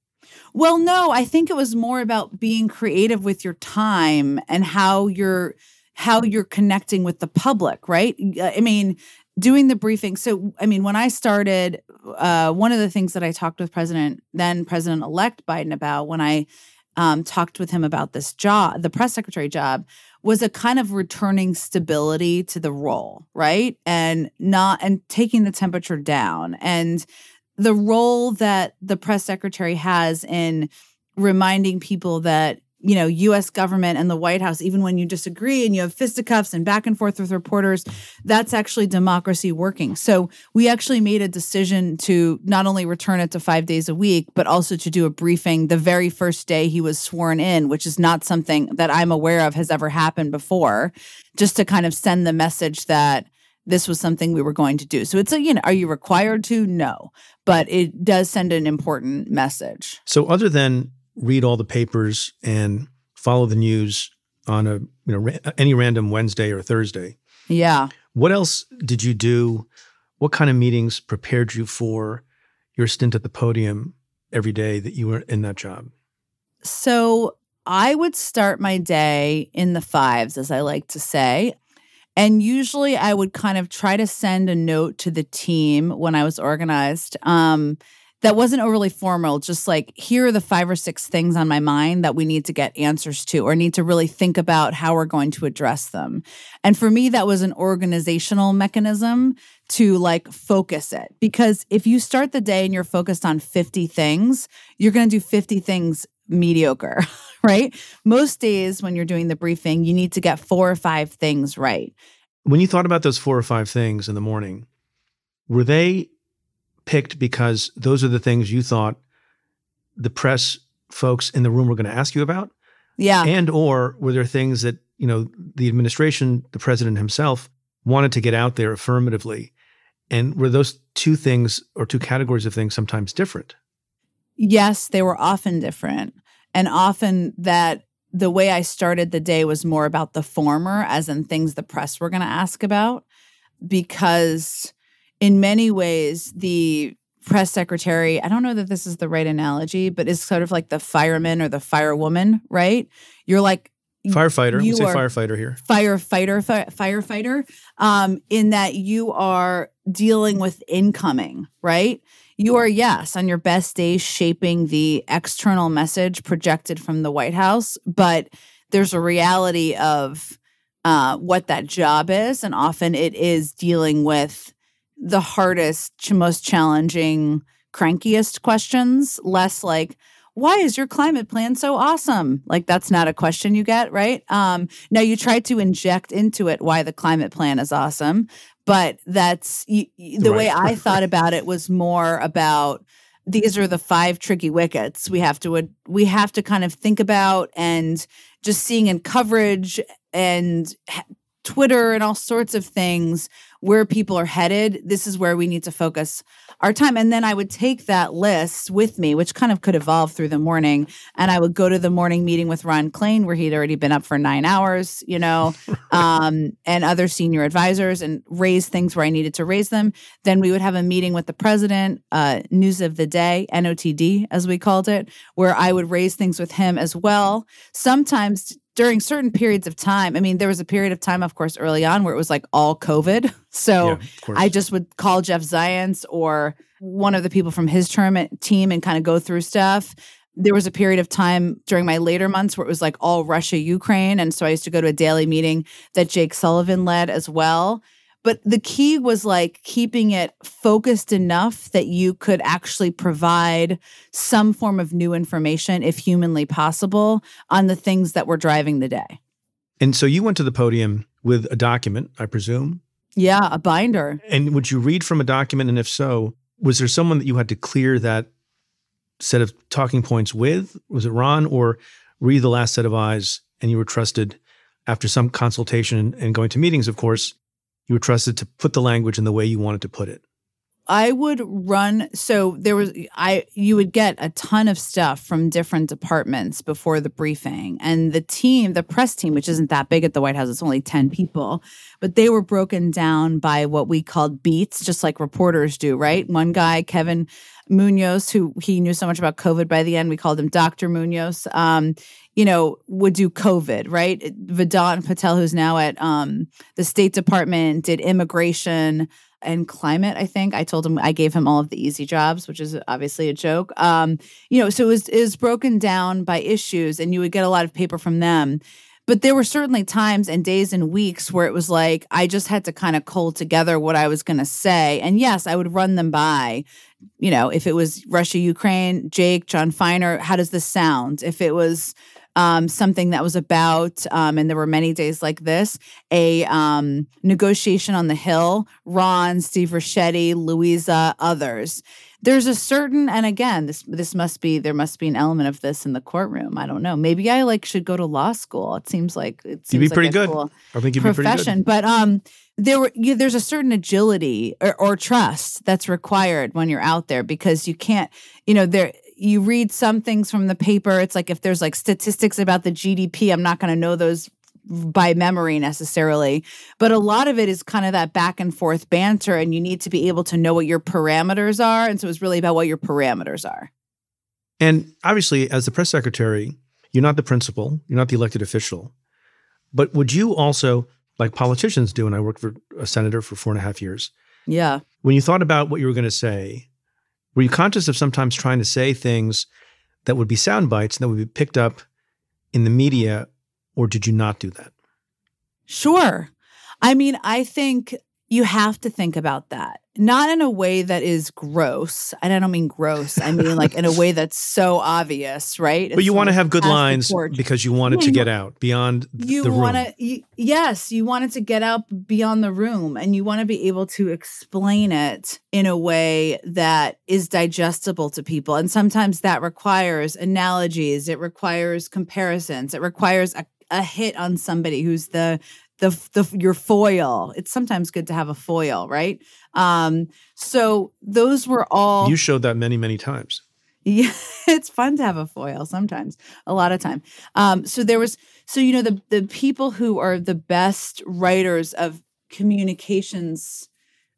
Well, no, I think it was more about being creative with your time and how you're how you're connecting with the public, right? I mean, doing the briefing. So, I mean, when I started, uh, one of the things that I talked with President then President elect Biden about when I um, talked with him about this job, the press secretary job, was a kind of returning stability to the role, right? And not and taking the temperature down and the role that the press secretary has in reminding people that you know US government and the White House even when you disagree and you have fisticuffs and back and forth with reporters that's actually democracy working so we actually made a decision to not only return it to 5 days a week but also to do a briefing the very first day he was sworn in which is not something that I'm aware of has ever happened before just to kind of send the message that this was something we were going to do. So it's a, you know, are you required to? No, but it does send an important message. So other than read all the papers and follow the news on a you know ra- any random Wednesday or Thursday, Yeah. what else did you do? What kind of meetings prepared you for your stint at the podium every day that you were in that job? So I would start my day in the fives, as I like to say. And usually I would kind of try to send a note to the team when I was organized. Um, that wasn't overly formal, just like here are the five or six things on my mind that we need to get answers to or need to really think about how we're going to address them. And for me, that was an organizational mechanism to like focus it. Because if you start the day and you're focused on 50 things, you're going to do 50 things mediocre, right? Most days when you're doing the briefing, you need to get four or five things right. When you thought about those four or five things in the morning, were they picked because those are the things you thought the press folks in the room were going to ask you about? Yeah. And or were there things that, you know, the administration, the president himself wanted to get out there affirmatively? And were those two things or two categories of things sometimes different? Yes, they were often different. And often that the way I started the day was more about the former, as in things the press were going to ask about, because in many ways, the press secretary, I don't know that this is the right analogy, but is sort of like the fireman or the firewoman, right? You're like, Firefighter, we you say firefighter here. firefighter fi- firefighter um in that you are dealing with incoming right you are yes on your best days shaping the external message projected from the white house but there's a reality of uh, what that job is. And often it is dealing with the hardest, most challenging, crankiest questions, less like, why is your climate plan so awesome? Like that's not a question you get, right? Um, now you try to inject into it why the climate plan is awesome, but that's you, the right. way I thought about it was more about these are the five tricky wickets we have to we have to kind of think about and just seeing in coverage and Twitter and all sorts of things where people are headed. This is where we need to focus our time. And then I would take that list with me, which kind of could evolve through the morning. And I would go to the morning meeting with Ron Klain, where he'd already been up for nine hours, you know, um, and other senior advisors and raise things where I needed to raise them. Then we would have a meeting with the president, uh, news of the day, NOTD, as we called it, where I would raise things with him as well. Sometimes during certain periods of time, I mean, there was a period of time, of course, early on where it was like all COVID. So yeah, I just would call Jeff Zients or one of the people from his term team and kind of go through stuff. There was a period of time during my later months where it was like all Russia, Ukraine. And so I used to go to a daily meeting that Jake Sullivan led as well. But the key was like keeping it focused enough that you could actually provide some form of new information, if humanly possible, on the things that were driving the day. And so you went to the podium with a document, I presume. Yeah, a binder. And would you read from a document? And if so, was there someone that you had to clear that set of talking points with? Was it Ron or read the last set of eyes and you were trusted after some consultation and going to meetings, of course, you were trusted to put the language in the way you wanted to put it. I would run so there was I you would get a ton of stuff from different departments before the briefing and the team the press team which isn't that big at the White House it's only 10 people but they were broken down by what we called beats just like reporters do right one guy Kevin Munoz who he knew so much about covid by the end we called him Dr. Munoz um, you know, would do COVID, right? Vedant Patel, who's now at um, the State Department, did immigration and climate. I think I told him I gave him all of the easy jobs, which is obviously a joke. Um, you know, so it was, it was broken down by issues, and you would get a lot of paper from them. But there were certainly times and days and weeks where it was like I just had to kind of cull together what I was going to say. And yes, I would run them by. You know, if it was Russia, Ukraine, Jake, Jon Finer, how does this sound? If it was um, something that was about, um, and there were many days like this, a um, negotiation on the Hill, Ron, Steve Ricchetti, Louisa, others. There's a certain, and again, this this must be there must be an element of this in the courtroom. I don't know. Maybe I like should go to law school. It seems like it seems you'd be like pretty good. Cool I think you'd profession. be pretty good. But um, there were you, there's a certain agility or, or trust that's required when you're out there because you can't, you know, there you read some things from the paper. It's like if there's like statistics about the GDP, I'm not going to know those by memory necessarily, but a lot of it is kind of that back and forth banter, and you need to be able to know what your parameters are. And so it's really about what your parameters are. And obviously, as the press secretary, you're not the principal, you're not the elected official. But would you also, like politicians do, and I worked for a senator for four and a half years. Yeah. When you thought about what you were going to say, were you conscious of sometimes trying to say things that would be sound bites and that would be picked up in the media, or did you not do that? Sure. I mean, I think you have to think about that. Not in a way that is gross and i don't mean gross i mean like in a way that's so obvious right? But you want to have good lines because you want it to get out beyond you the want to yes you want it to get out beyond the room and you want to be able to explain it in a way that is digestible to people and sometimes that requires analogies it requires comparisons it requires a, a hit on somebody who's the the the your foil. It's sometimes good to have a foil, right? Um, so those were all You showed that many, many times. Yeah, it's fun to have a foil sometimes, a lot of time. Um, so there was so you know the the people who are the best writers of communications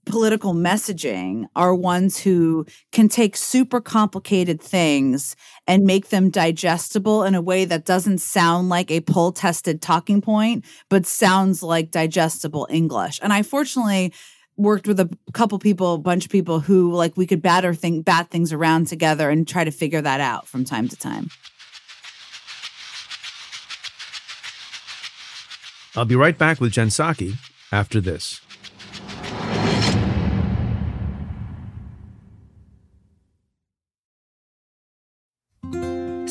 political messaging are ones who can take super complicated things and make them digestible in a way that doesn't sound like a poll tested talking point, but sounds like digestible English. And I fortunately worked with a couple people, a bunch of people who like we could batter think bat things around together and try to figure that out from time to time. I'll be right back with Jen Psaki after this.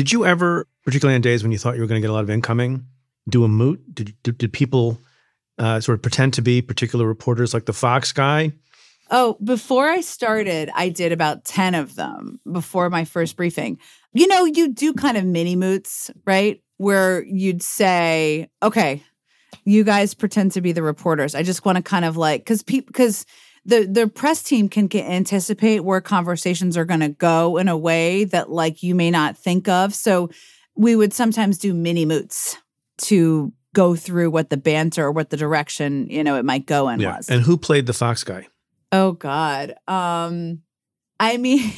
Did you ever, particularly on days when you thought you were going to get a lot of incoming, do a moot? Did did, did people uh, sort of pretend to be particular reporters, like the Fox guy? Oh, before I started, I did about 10 of them before my first briefing. You know, you do kind of mini moots, right? Where you'd say, okay, you guys pretend to be the reporters. I just want to kind of like, because people, because the the press team can anticipate where conversations are going to go in a way that like you may not think of. So we would sometimes do mini moots to go through what the banter or what the direction you know it might go in was. And who played the Fox guy? Oh God. Um I mean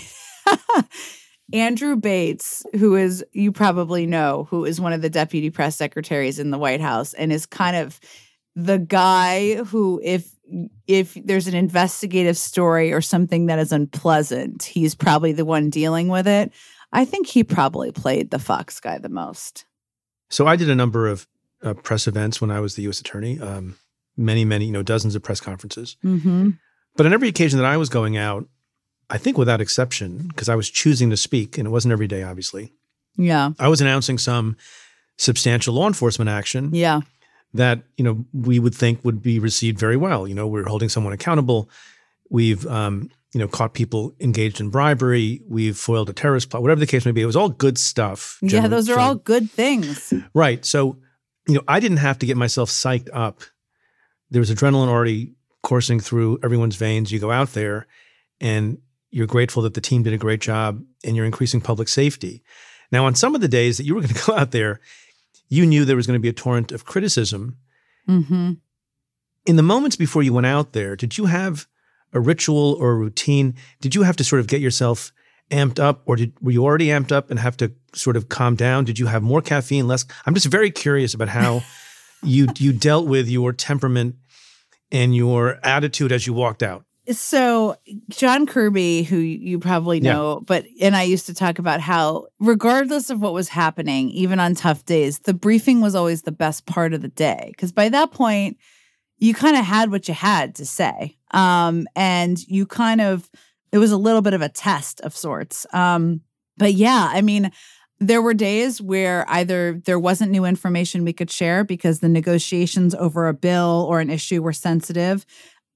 Andrew Bates, who is you probably know, who is one of the deputy press secretaries in the White House and is kind of the guy who if if there's an investigative story or something that is unpleasant, he's probably the one dealing with it. I think he probably played the Fox guy the most. So I did a number of uh, press events when I was the U.S. attorney. Um, many, many, you know, dozens of press conferences. Mm-hmm. But on every occasion that I was going out, I think without exception, because I was choosing to speak, and it wasn't every day, obviously. Yeah. I was announcing some substantial law enforcement action. Yeah. That you know we would think would be received very well. You know, we're holding someone accountable. We've um, you know caught people engaged in bribery. We've foiled a terrorist plot. Whatever the case may be, it was all good stuff. Yeah, those are all good things. Right. So you know, I didn't have to get myself psyched up. There was adrenaline already coursing through everyone's veins. You go out there, and you're grateful that the team did a great job, and you're increasing public safety. Now, on some of the days that you were going to go out there, you knew there was going to be a torrent of criticism. Mm-hmm. In the moments before you went out there, did you have a ritual or a routine? Did you have to sort of get yourself amped up, or did, were you already amped up and have to sort of calm down? Did you have more caffeine, less? I'm just very curious about how you you dealt with your temperament and your attitude as you walked out. So John Kirby, who you probably know, yeah. but and I used to talk about how regardless of what was happening, even on tough days, the briefing was always the best part of the day because by that point you kind of had what you had to say. Um, and you kind of it was a little bit of a test of sorts. Um, but yeah, I mean, there were days where either there wasn't new information we could share because the negotiations over a bill or an issue were sensitive.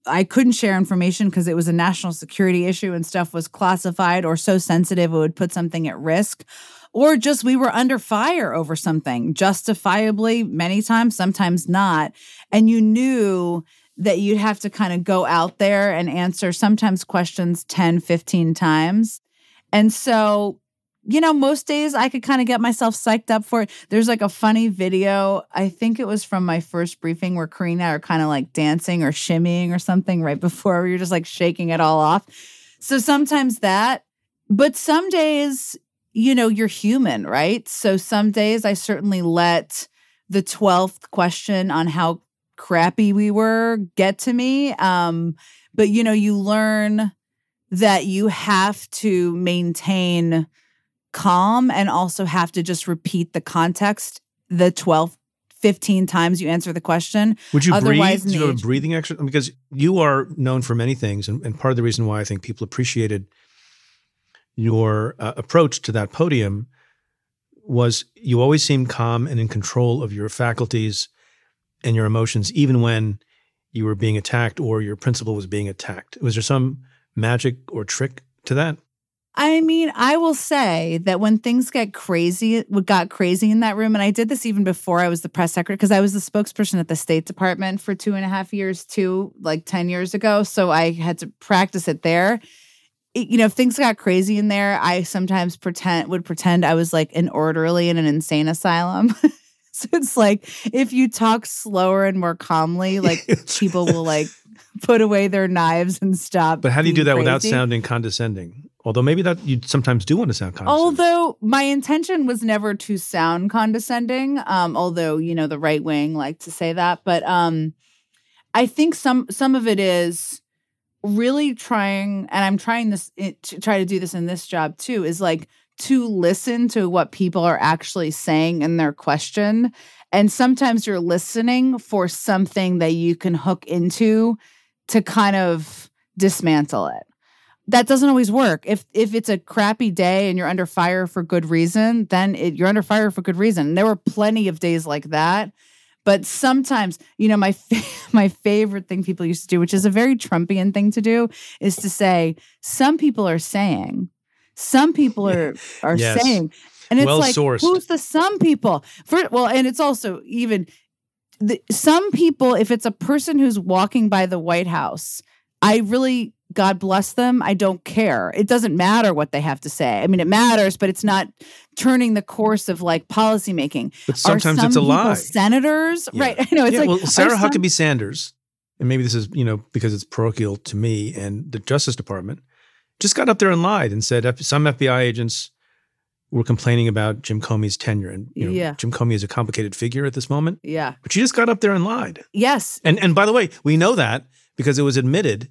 I couldn't share information because it was a national security issue and stuff was classified or so sensitive it would put something at risk. Or just we were under fire over something, justifiably, many times, sometimes not. And you knew that you'd have to kind of go out there and answer sometimes questions 10, 15 times. And so you know, most days I could kind of get myself psyched up for it. There's like a funny video. I think it was from my first briefing where Karina are kind of like dancing or shimmying or something right before we are just like shaking it all off. So sometimes that, but some days, you know, you're human, right? So some days I certainly let the 12th question on how crappy we were get to me. Um, but you know, you learn that you have to maintain calm and also have to just repeat the context the 12 15 times you answer the question. Would you Otherwise, breathe? Do you have a breathing exercise? Because you are known for many things, and, and part of the reason why I think people appreciated your uh, approach to that podium was you always seemed calm and in control of your faculties and your emotions, even when you were being attacked or your principal was being attacked. Was there some magic or trick to that? I mean, I will say that when things get crazy, what got crazy in that room, and I did this even before I was the press secretary, because I was the spokesperson at the State Department for two and a half years too, like 10 years ago. So I had to practice it there. It- you know, if things got crazy in there, I sometimes pretend would pretend I was like an orderly in an insane asylum. so it's like if you talk slower and more calmly, like people will like put away their knives and stop. But how do you do that without sounding condescending? Although maybe that you sometimes do want to sound condescending. Although my intention was never to sound condescending, um, although you know the right wing like to say that, but um, I think some some of it is really trying, and I'm trying this to try to do this in this job too, is like to listen to what people are actually saying in their question, and sometimes you're listening for something that you can hook into to kind of dismantle it that doesn't always work. If if it's a crappy day and you're under fire for good reason, then it, you're under fire for good reason. And there were plenty of days like that. But sometimes, you know, my fa- my favorite thing people used to do, which is a very Trumpian thing to do, is to say some people are saying, some people are are Yes. saying, and it's Well like sourced. who's the some people? For well, and it's also even the, some people. If it's a person who's walking by the White House, I really, God bless them. I don't care. It doesn't matter what they have to say. I mean, it matters, but it's not turning the course of like policymaking. but sometimes some it's a lie. Senators, Yeah. right? I know it's yeah, like well, Sarah some- Huckabee Sanders, and maybe this is you know because it's parochial to me and the Justice Department, just got up there and lied and said some FBI agents were complaining about Jim Comey's tenure, and you know, Yeah. Jim Comey is a complicated figure at this moment, Yeah. but she just got up there and lied. Yes. And and by the way, we know that because it was admitted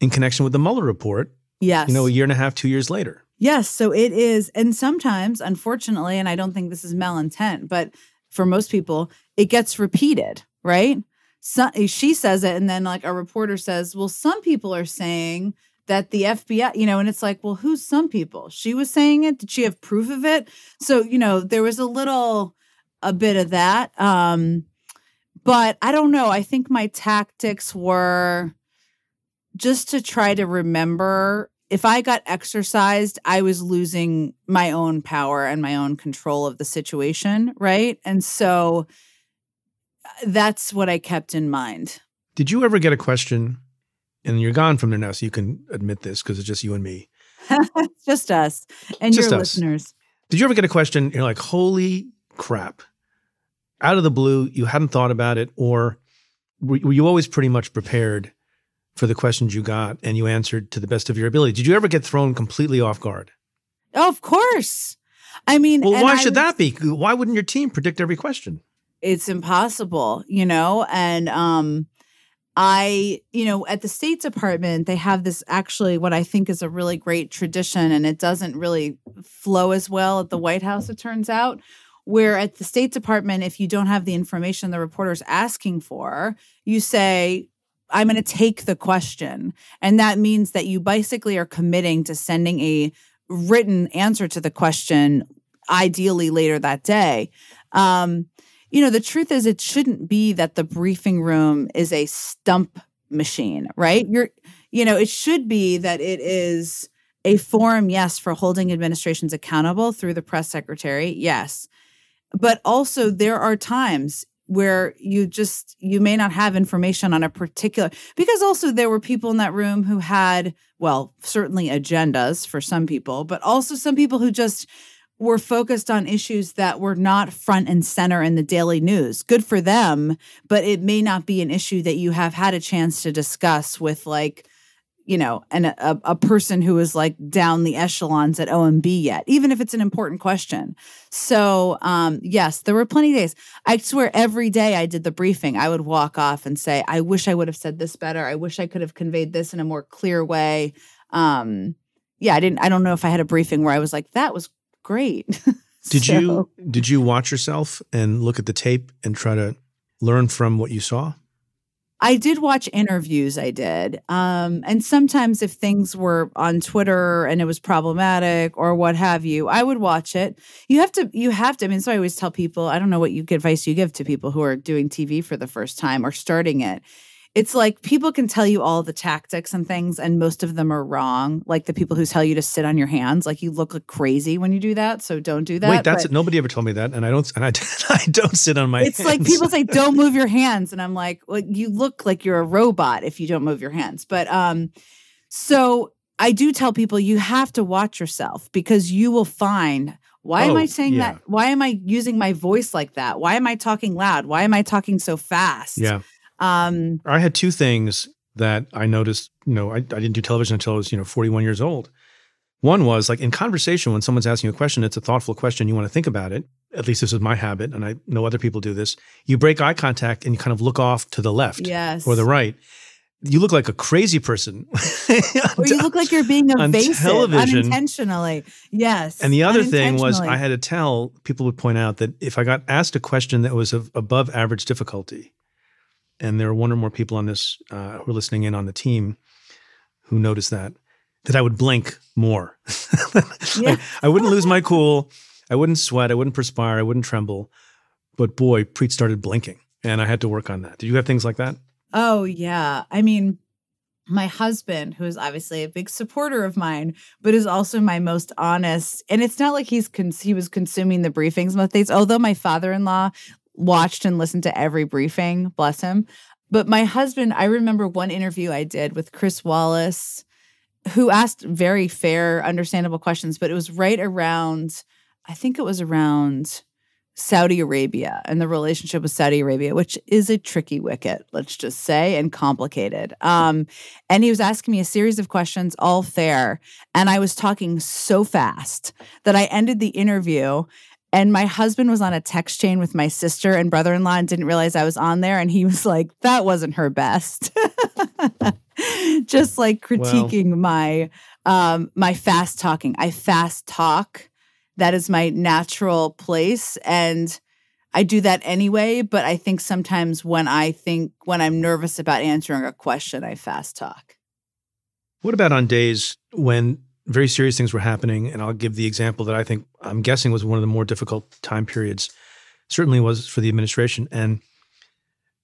in connection with the Mueller report, Yes. you know, a year and a half, two years later. Yes, so it is, and sometimes, unfortunately, and I don't think this is malintent, but for most people, it gets repeated, right? So, she says it, and then like a reporter says, "Well, some people are saying that the FBI, you know," and it's like, "Well, who's some people?" She was saying it. Did she have proof of it? So you know, there was a little, a bit of that, um, but I don't know. I think my tactics were just to try to remember if I got exercised, I was losing my own power and my own control of the situation, right? And so uh, that's what I kept in mind. Did you ever get a question? And you're gone from there now, so you can admit this because it's just you and me. Just us and Just your us. listeners. Did you ever get a question? You're like, holy crap. Out of the blue, you hadn't thought about it, or were, were you always pretty much prepared for the questions you got and you answered to the best of your ability? Did you ever get thrown completely off guard? Oh, of course. I mean, Well, why I should was- that be? Why wouldn't your team predict every question? it's impossible, you know? And um I, you know, at the State Department, they have this actually what I think is a really great tradition, and it doesn't really flow as well at the White House, it turns out. Where at the State Department, if you don't have the information the reporter's asking for, you say, I'm going to take the question. And that means that you basically are committing to sending a written answer to the question, ideally later that day. Um, you know, the truth is, it shouldn't be that the briefing room is a stump machine, right? You're, you know, it should be that it is a forum, yes, for holding administrations accountable through the press secretary, yes. But also, there are times where you just you may not have information on a particular because also there were people in that room who had well certainly agendas for some people but also some people who just were focused on issues that were not front and center in the daily news. Good for them, but it may not be an issue that you have had a chance to discuss with like, you know, an, a, a person who is like down the echelons at OMB yet, even if it's an important question. So, um, yes, there were plenty of days. I swear every day I did the briefing, I would walk off and say, I wish I would have said this better. I wish I could have conveyed this in a more clear way. Um, yeah, I didn't. I don't know if I had a briefing where I was like, "That was great." Did So- you did you watch yourself and look at the tape and try to learn from what you saw? I did watch interviews. I did, um, and sometimes if things were on Twitter and it was problematic or what have you, I would watch it. You have to. You have to. I mean, so I always tell people. I don't know what you advice you give to people who are doing TV for the first time or starting it. It's like people can tell you all the tactics and things, and most of them are wrong. Like the people who tell you to sit on your hands, like you look like crazy when you do that. So don't do that. Wait, that's But- nobody ever told me that, and I don't and I, I don't sit on my. it's like people say don't move your hands and i'm like well, you look like you're a robot if you don't move your hands but um so i do tell people you have to watch yourself because you will find why am Oh, i saying yeah. that why am i using my voice like that why am i talking loud why am i talking so fast Yeah, um I had two things that I noticed. You know, I, I didn't do television until I was you know 41 years old. One was like in conversation when someone's asking you a question, it's a thoughtful question. You want to think about it. At least this is my habit, and I know other people do this. You break eye contact and you kind of look off to the left yes or the right. You look like a crazy person. or you look like you're being evasive television. unintentionally yes And the other thing was. I had to tell people would point out that if I got asked a question that was of above average difficulty, and there were one or more people on this uh, who were listening in on the team who noticed that, that I would blink more. Yeah. Like, I wouldn't lose my cool. I wouldn't sweat. I wouldn't perspire. I wouldn't tremble. But boy, Preet started blinking, and I had to work on that. Did you have things like that? Oh, yeah. I mean, my husband, who is obviously a big supporter of mine, but is also my most honest. And it's not like he's cons- he was consuming the briefings most days. Although my father-in-law watched and listened to every briefing, bless him. But my husband, I remember one interview I did with Chris Wallace, who asked very fair, understandable questions, but it was right around, I think it was around Saudi Arabia and the relationship with Saudi Arabia, which is a tricky wicket, let's just say, and complicated. Um, and he was asking me a series of questions, all fair. And I was talking so fast that I ended the interview. And my husband was on a text chain with my sister and brother in law and didn't realize I was on there. And he was like, that wasn't her best. just like critiquing my um my fast talking. I fast talk. That is my natural place and I do that anyway, but I think sometimes when I think when I'm nervous about answering a question, I fast talk. What about on days when very serious things were happening? And I'll give the example that I think I'm guessing was one of the more difficult time periods, certainly was for the administration. And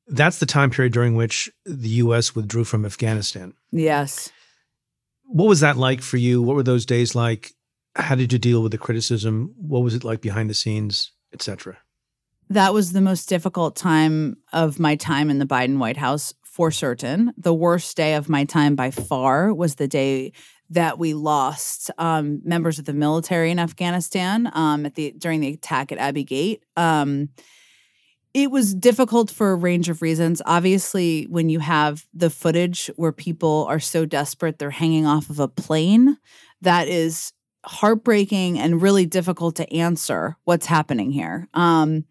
that's the time period during which the US withdrew from Afghanistan. Yes. What was that like for you? What were those days like? How did you deal with the criticism? What was it like behind the scenes, et cetera? That was the most difficult time of my time in the Biden White House for certain. The worst day of my time by far was the day that we lost um, members of the military in Afghanistan um, at the during the attack at Abbey Gate. Um, it was difficult for a range of reasons. Obviously, when you have the footage where people are so desperate they're hanging off of a plane, that is heartbreaking and really difficult to answer what's happening here. Um,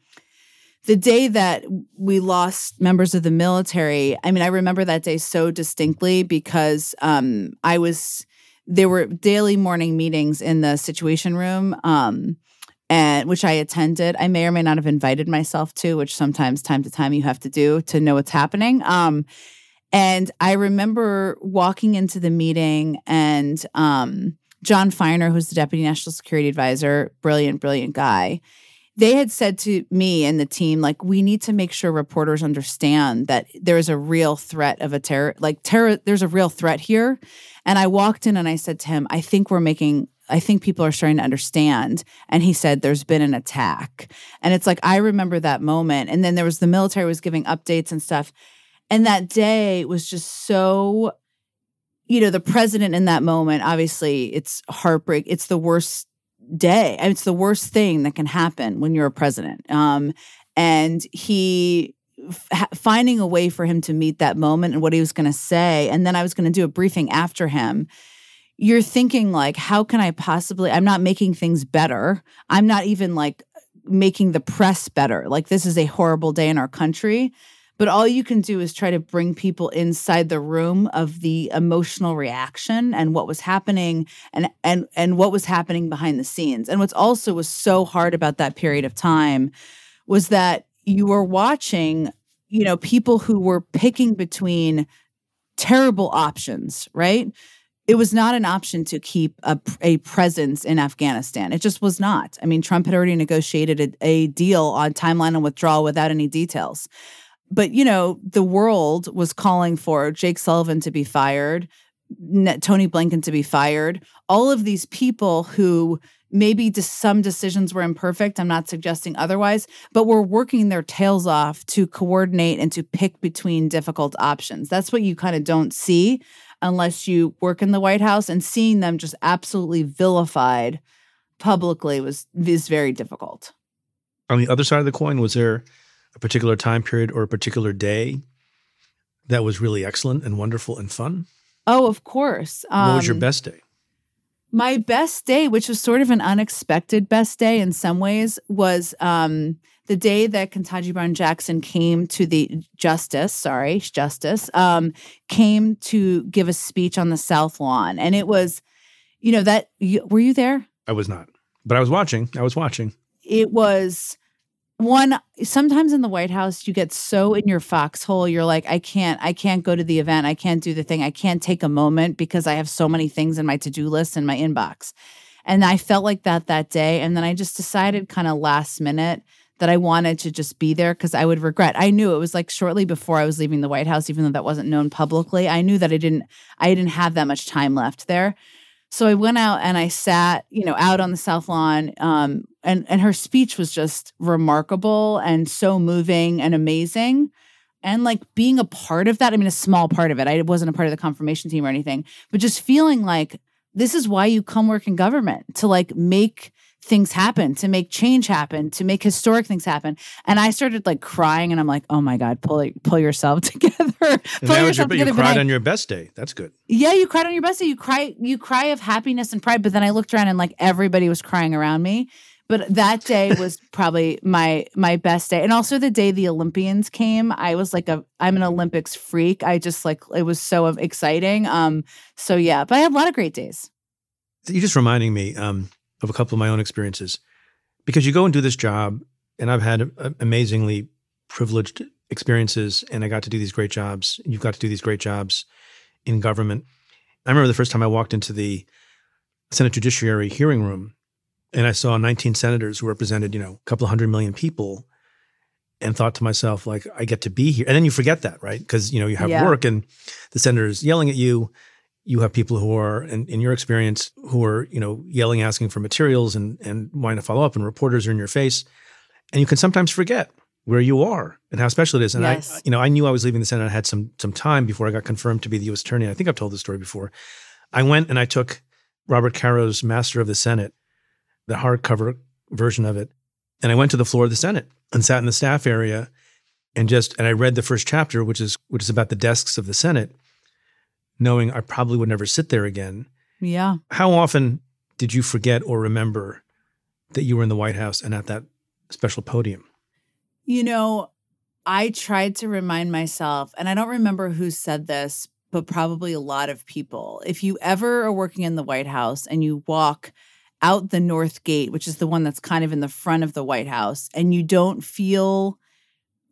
the day that we lost members of the military, I mean, I remember that day so distinctly because um, I was there were daily morning meetings in the situation room. Um, and which I attended. I may or may not have invited myself to, which sometimes time to time you have to do to know what's happening. Um, and I remember walking into the meeting and um, Jon Finer, who's the deputy national security advisor, brilliant, brilliant guy. They had said to me and the team, like, we need to make sure reporters understand that there is a real threat of a terror, like terror. There's a real threat here. And I walked in and I said to him, I think we're making I think people are starting to understand. And he said, There's been an attack. And it's like, I remember that moment. And then there was the military was giving updates and stuff. And that day was just so, you know, the president in that moment, obviously, it's heartbreak. It's the worst day. It's the worst thing that can happen when you're a president. Um, and he, f- finding a way for him to meet that moment and what he was going to say. And then I was going to do a briefing after him you're thinking like how can i possibly i'm not making things better i'm not even like making the press better like this is a horrible day in our country but all you can do is try to bring people inside the room of the emotional reaction and what was happening and and and what was happening behind the scenes. And what's also was so hard about that period of time was that you were watching, you know, people who were picking between terrible options, right? It was not an option to keep a, a presence in Afghanistan. It just was not. I mean, Trump had already negotiated a, a deal on timeline and withdrawal without any details. But, you know, the world was calling for Jake Sullivan to be fired, Tony Blinken to be fired, all of these people who maybe some decisions were imperfect. I'm not suggesting otherwise, but we're working their tails off to coordinate and to pick between difficult options. That's what you kind of don't see unless you work in the White House and seeing them just absolutely vilified publicly was is very difficult. On the other side of the coin, was there a particular time period or a particular day that was really excellent and wonderful and fun? Oh, of course. Um, what was your um, best day? My best day, which was sort of an unexpected best day in some ways, was um, the day that Ketanji Brown Jackson came to the justice, sorry, justice, um, came to give a speech on the South Lawn, and it was, you know, that were you there? I was not, but I was watching. I was watching. It was one sometimes in the white house you get so in your foxhole you're like i can't i can't go to the event i can't do the thing i can't take a moment because i have so many things in my to-do list and my inbox and i felt like that that day and then i just decided kind of last minute that i wanted to just be there because i would regret i knew it was like shortly before i was leaving the white house even though that wasn't known publicly i knew that i didn't i didn't have that much time left there so I went out and I sat, you know, out on the South Lawn. Um, and and her speech was just remarkable and so moving and amazing. And like being a part of that, I mean, a small part of it. I wasn't a part of the confirmation team or anything, but just feeling like this is why you come work in government to like make things happen, to make change happen, to make historic things happen. And I started like crying, and I'm like, oh my god, pull pull yourself together. pull yourself your, together. You cried on your best day. That's good. Yeah, you cried on your best day. You cry, you cry of happiness and pride. But then I looked around and like everybody was crying around me. But that day was probably my my best day, and also the day the Olympians came. I was like a I'm an Olympics freak. I just like it was so exciting. Um, so yeah, but I had a lot of great days. You're just reminding me. Um, of a couple of my own experiences because you go and do this job and I've had amazingly privileged experiences and I got to do these great jobs. You've got to do these great jobs in government. I remember the first time I walked into the Senate Judiciary hearing room and I saw 19 senators who represented, you know, a couple of hundred million people and thought to myself like I get to be here. And then you forget that, right? Because, you know, you have yeah. work and the senators yelling at you you have people who are, in, in your experience, who are, you know, yelling, asking for materials and and wanting to follow up, and reporters are in your face, and you can sometimes forget where you are and how special it is. And yes. I, you know, I knew I was leaving the Senate. I had some some time before I got confirmed to be the U.S. Attorney. I think I've told this story before. I went and I took Robert Caro's Master of the Senate, the hardcover version of it, and I went to the floor of the Senate and sat in the staff area, and just and I read the first chapter, which is which is about the desks of the Senate knowing I probably would never sit there again. Yeah. How often did you forget or remember that you were in the White House and at that special podium? You know, I tried to remind myself, and I don't remember who said this, but probably a lot of people. If you ever are working in the White House and you walk out the North Gate, which is the one that's kind of in the front of the White House, and you don't feel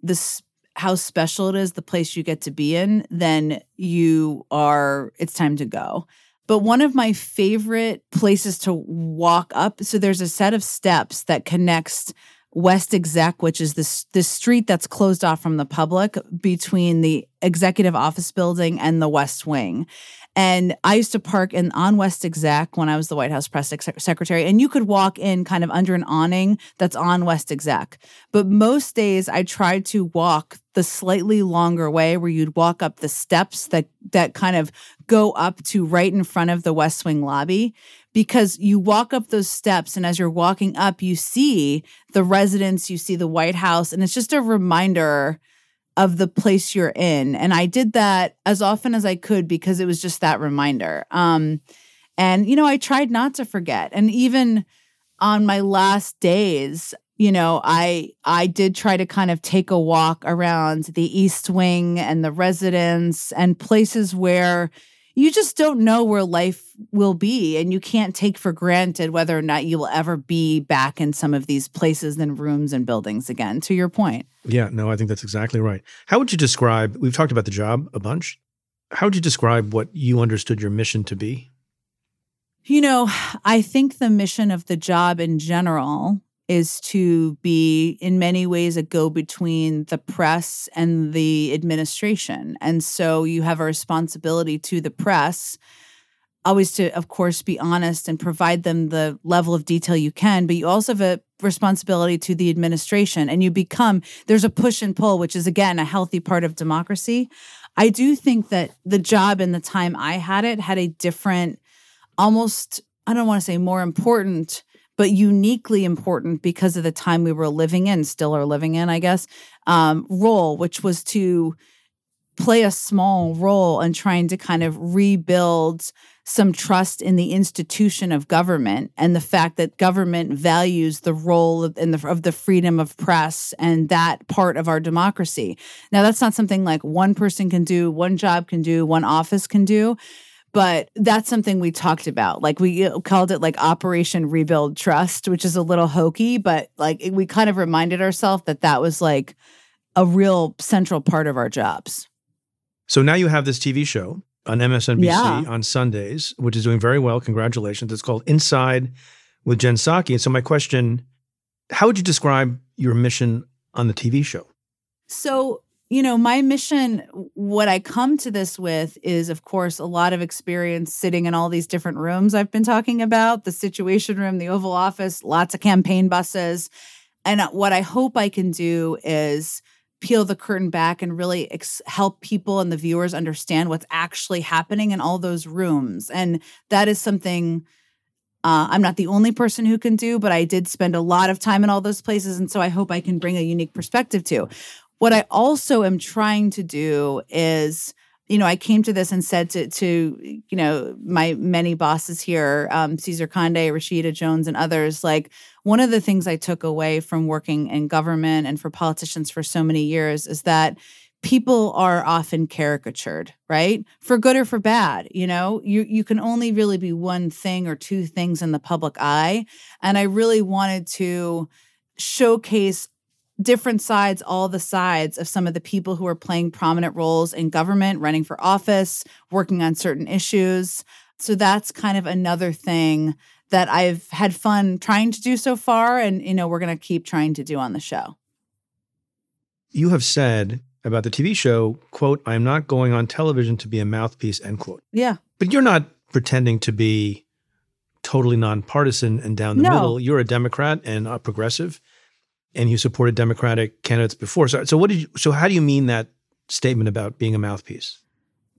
this how special it is the place you get to be in, then you are, it's time to go. But one of my favorite places to walk up, so there's a set of steps that connects West Exec, which is this this street that's closed off from the public between the executive office building and the West Wing. And I used to park in on West Exec when I was the White House press secretary, and you could walk in kind of under an awning that's on West Exec. But most days I tried to walk the slightly longer way where you'd walk up the steps that that kind of go up to right in front of the West Wing lobby because you walk up those steps and as you're walking up you see the residence, you see the White House and it's just a reminder of the place you're in. And I did that as often as I could because it was just that reminder. Um, and, you know, I tried not to forget. And even on my last days, you know, I I did try to kind of take a walk around the East Wing and the residence and places where you just don't know where life will be and you can't take for granted whether or not you will ever be back in some of these places and rooms and buildings again to your point. Yeah no i think that's exactly right. How would you describe we've talked about the job a bunch. How would you describe what you understood your mission to be? You know i think the mission of the job in general is to be in many ways a go between the press and the administration. And so you have a responsibility to the press always to of course be honest and provide them the level of detail you can but you also have a responsibility to the administration and you become there's a push and pull which is again a healthy part of democracy i do think that the job and the time i had it had a different almost i don't want to say more important but uniquely important because of the time we were living in, still are living in, I guess, um, role, which was to play a small role in trying to kind of rebuild some trust in the institution of government and the fact that government values the role of, the, of the freedom of press and that part of our democracy. Now, that's not something like one person can do, one job can do, one office can do but that's something we talked about. Like we uh, called it like Operation Rebuild Trust, which is a little hokey, but like we kind of reminded ourselves that that was like a real central part of our jobs. So now you have this TV show on MSNBC yeah. on Sundays, which is doing very well. Congratulations. It's called Inside with Jen Psaki. And so my question, how would you describe your mission on the TV show? So you know, my mission, what I come to this with is, of course, a lot of experience sitting in all these different rooms I've been talking about the Situation Room, the Oval Office, lots of campaign buses. And what I hope I can do is peel the curtain back and really ex- help people and the viewers understand what's actually happening in all those rooms. And that is something. Uh, I'm not the only person who can do, but I did spend a lot of time in all those places. And so I hope I can bring a unique perspective to. What I also am trying to do is, you know, I came to this and said to to you know my many bosses here, um, Cesar Conde, Rashida Jones, and others. Like one of the things I took away from working in government and for politicians for so many years is that people are often caricatured right for good or for bad you know you you can only really be one thing or two things in the public eye and i really wanted to showcase different sides, all the sides of some of the people who are playing prominent roles in government, running for office, working on certain issues. So that's kind of another thing that I've had fun trying to do so far. And, you know, we're going to keep trying to do on the show. You have said about the TV show, quote, I am not going on television to be a mouthpiece, end quote. Yeah. But you're not pretending to be totally nonpartisan and down the no. middle. You're a Democrat and a progressive and you supported Democratic candidates before. So, so what did you? So, how do you mean that statement about being a mouthpiece?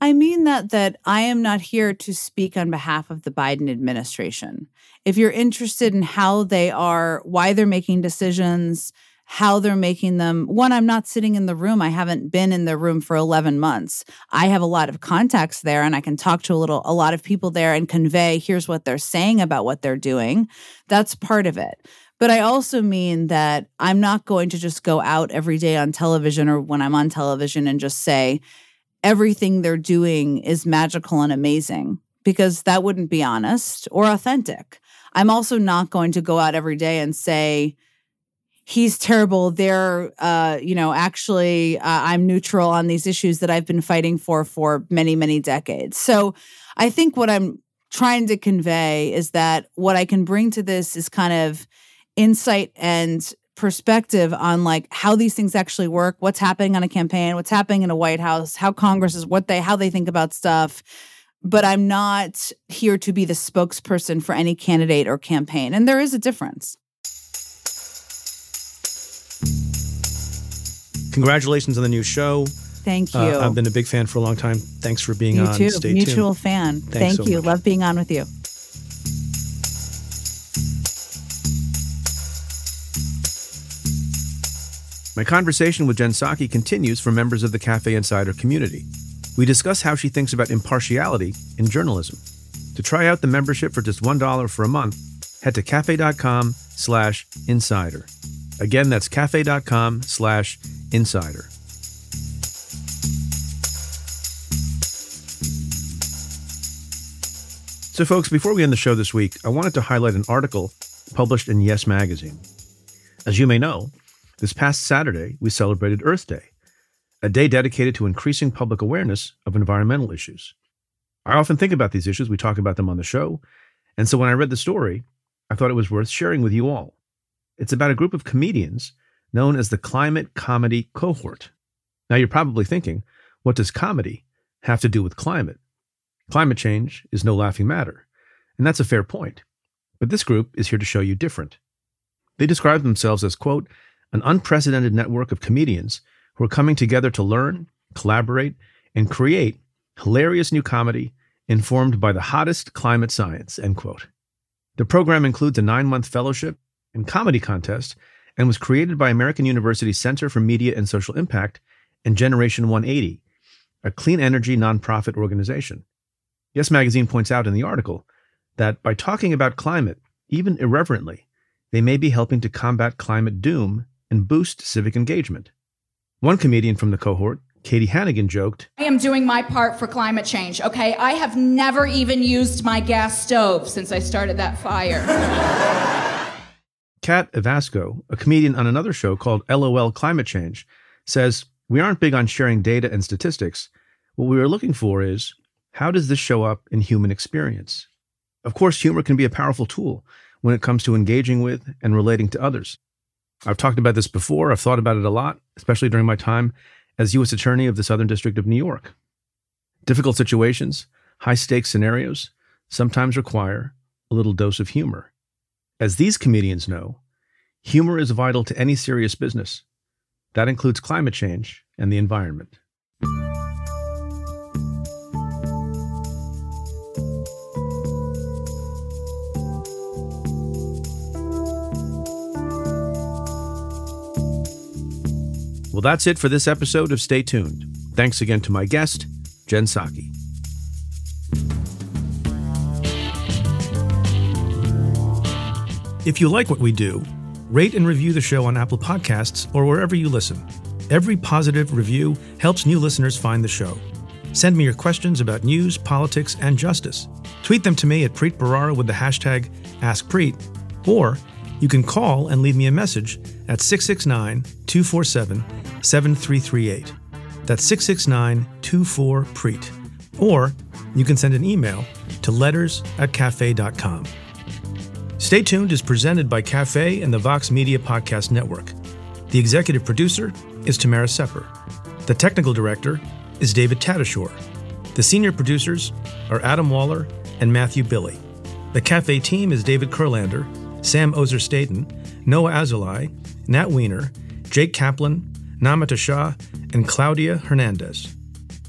I mean that that I am not here to speak on behalf of the Biden administration. If you're interested in how they are, why they're making decisions, how they're making them, one, I'm not sitting in the room. I haven't been in the room for 11 months. I have a lot of contacts there and I can talk to a little a lot of people there and convey here's what they're saying about what they're doing. That's part of it. But I also mean that I'm not going to just go out every day on television or when I'm on television and just say everything they're doing is magical and amazing because that wouldn't be honest or authentic. I'm also not going to go out every day and say, he's terrible. They're, uh, you know, actually, uh, I'm neutral on these issues that I've been fighting for for many, many decades. So I think what I'm trying to convey is that what I can bring to this is kind of insight and perspective on like how these things actually work, what's happening on a campaign, what's happening in a White House, how Congress is what they how they think about stuff. But I'm not here to be the spokesperson for any candidate or campaign. And there is a difference. Congratulations on the new show. Thank uh, you. Uh, I've been a big fan for a long time. Thanks for being you on. Too. Stay Mutual tuned. fan. Thanks Thank so you. Much. Love being on with you. My conversation with Jen Psaki continues for members of the Cafe Insider community. We discuss how she thinks about impartiality in journalism. To try out the membership for just $1 for a month, head to cafe.com slash insider. Again, that's cafe.com slash insider. So, folks, before we end the show this week, I wanted to highlight an article published in Yes Magazine. As you may know, this past Saturday, we celebrated Earth Day, a day dedicated to increasing public awareness of environmental issues. I often think about these issues, we talk about them on the show, and so when I read the story, I thought it was worth sharing with you all. It's about a group of comedians known as the Climate Comedy Cohort. Now, you're probably thinking, what does comedy have to do with climate? Climate change is no laughing matter, and that's a fair point. But this group is here to show you different. They describe themselves as, quote, an unprecedented network of comedians who are coming together to learn, collaborate, and create hilarious new comedy informed by the hottest climate science, end quote. The program includes a nine month fellowship and comedy contest and was created by American University Center for Media and Social Impact and Generation 180, a clean energy nonprofit organization. Yes Magazine points out in the article that by talking about climate, even irreverently, they may be helping to combat climate doom and boost civic engagement. One comedian from the cohort, Katie Hannigan, joked I am doing my part for climate change, okay? I have never even used my gas stove since I started that fire. Kat Evasco, a comedian on another show called LOL Climate Change, says, We aren't big on sharing data and statistics. What we are looking for is how does this show up in human experience? Of course, humor can be a powerful tool when it comes to engaging with and relating to others. I've talked about this before, I've thought about it a lot, especially during my time as U.S. Attorney of the Southern District of New York. Difficult situations, high stakes scenarios sometimes require a little dose of humor. As these comedians know, humor is vital to any serious business. That includes climate change and the environment. Well, that's it for this episode of Stay Tuned. Thanks again to my guest, Jen Psaki. If you like what we do, rate and review the show on Apple Podcasts or wherever you listen. Every positive review helps new listeners find the show. Send me your questions about news, politics, and justice. Tweet them to me at Preet Bharara with the hashtag AskPreet, or you can call and leave me a message at 669 247 7338. That's 669 24 Preet. Or you can send an email to letters at cafe.com. Stay tuned is presented by Cafe and the Vox Media Podcast Network. The executive producer is Tamara Sepper. The technical director is David Tatasciore. The senior producers are Adam Waller and Matthew Billy. The Cafe team is David Kurlander, Sam Ozer Staten, Noah Azulai, Nat Weiner, Jake Kaplan, Namita Shah, and Claudia Hernandez.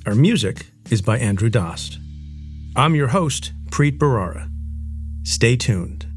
Our music is by Andrew Dost. I'm your host, Preet Bharara. Stay tuned.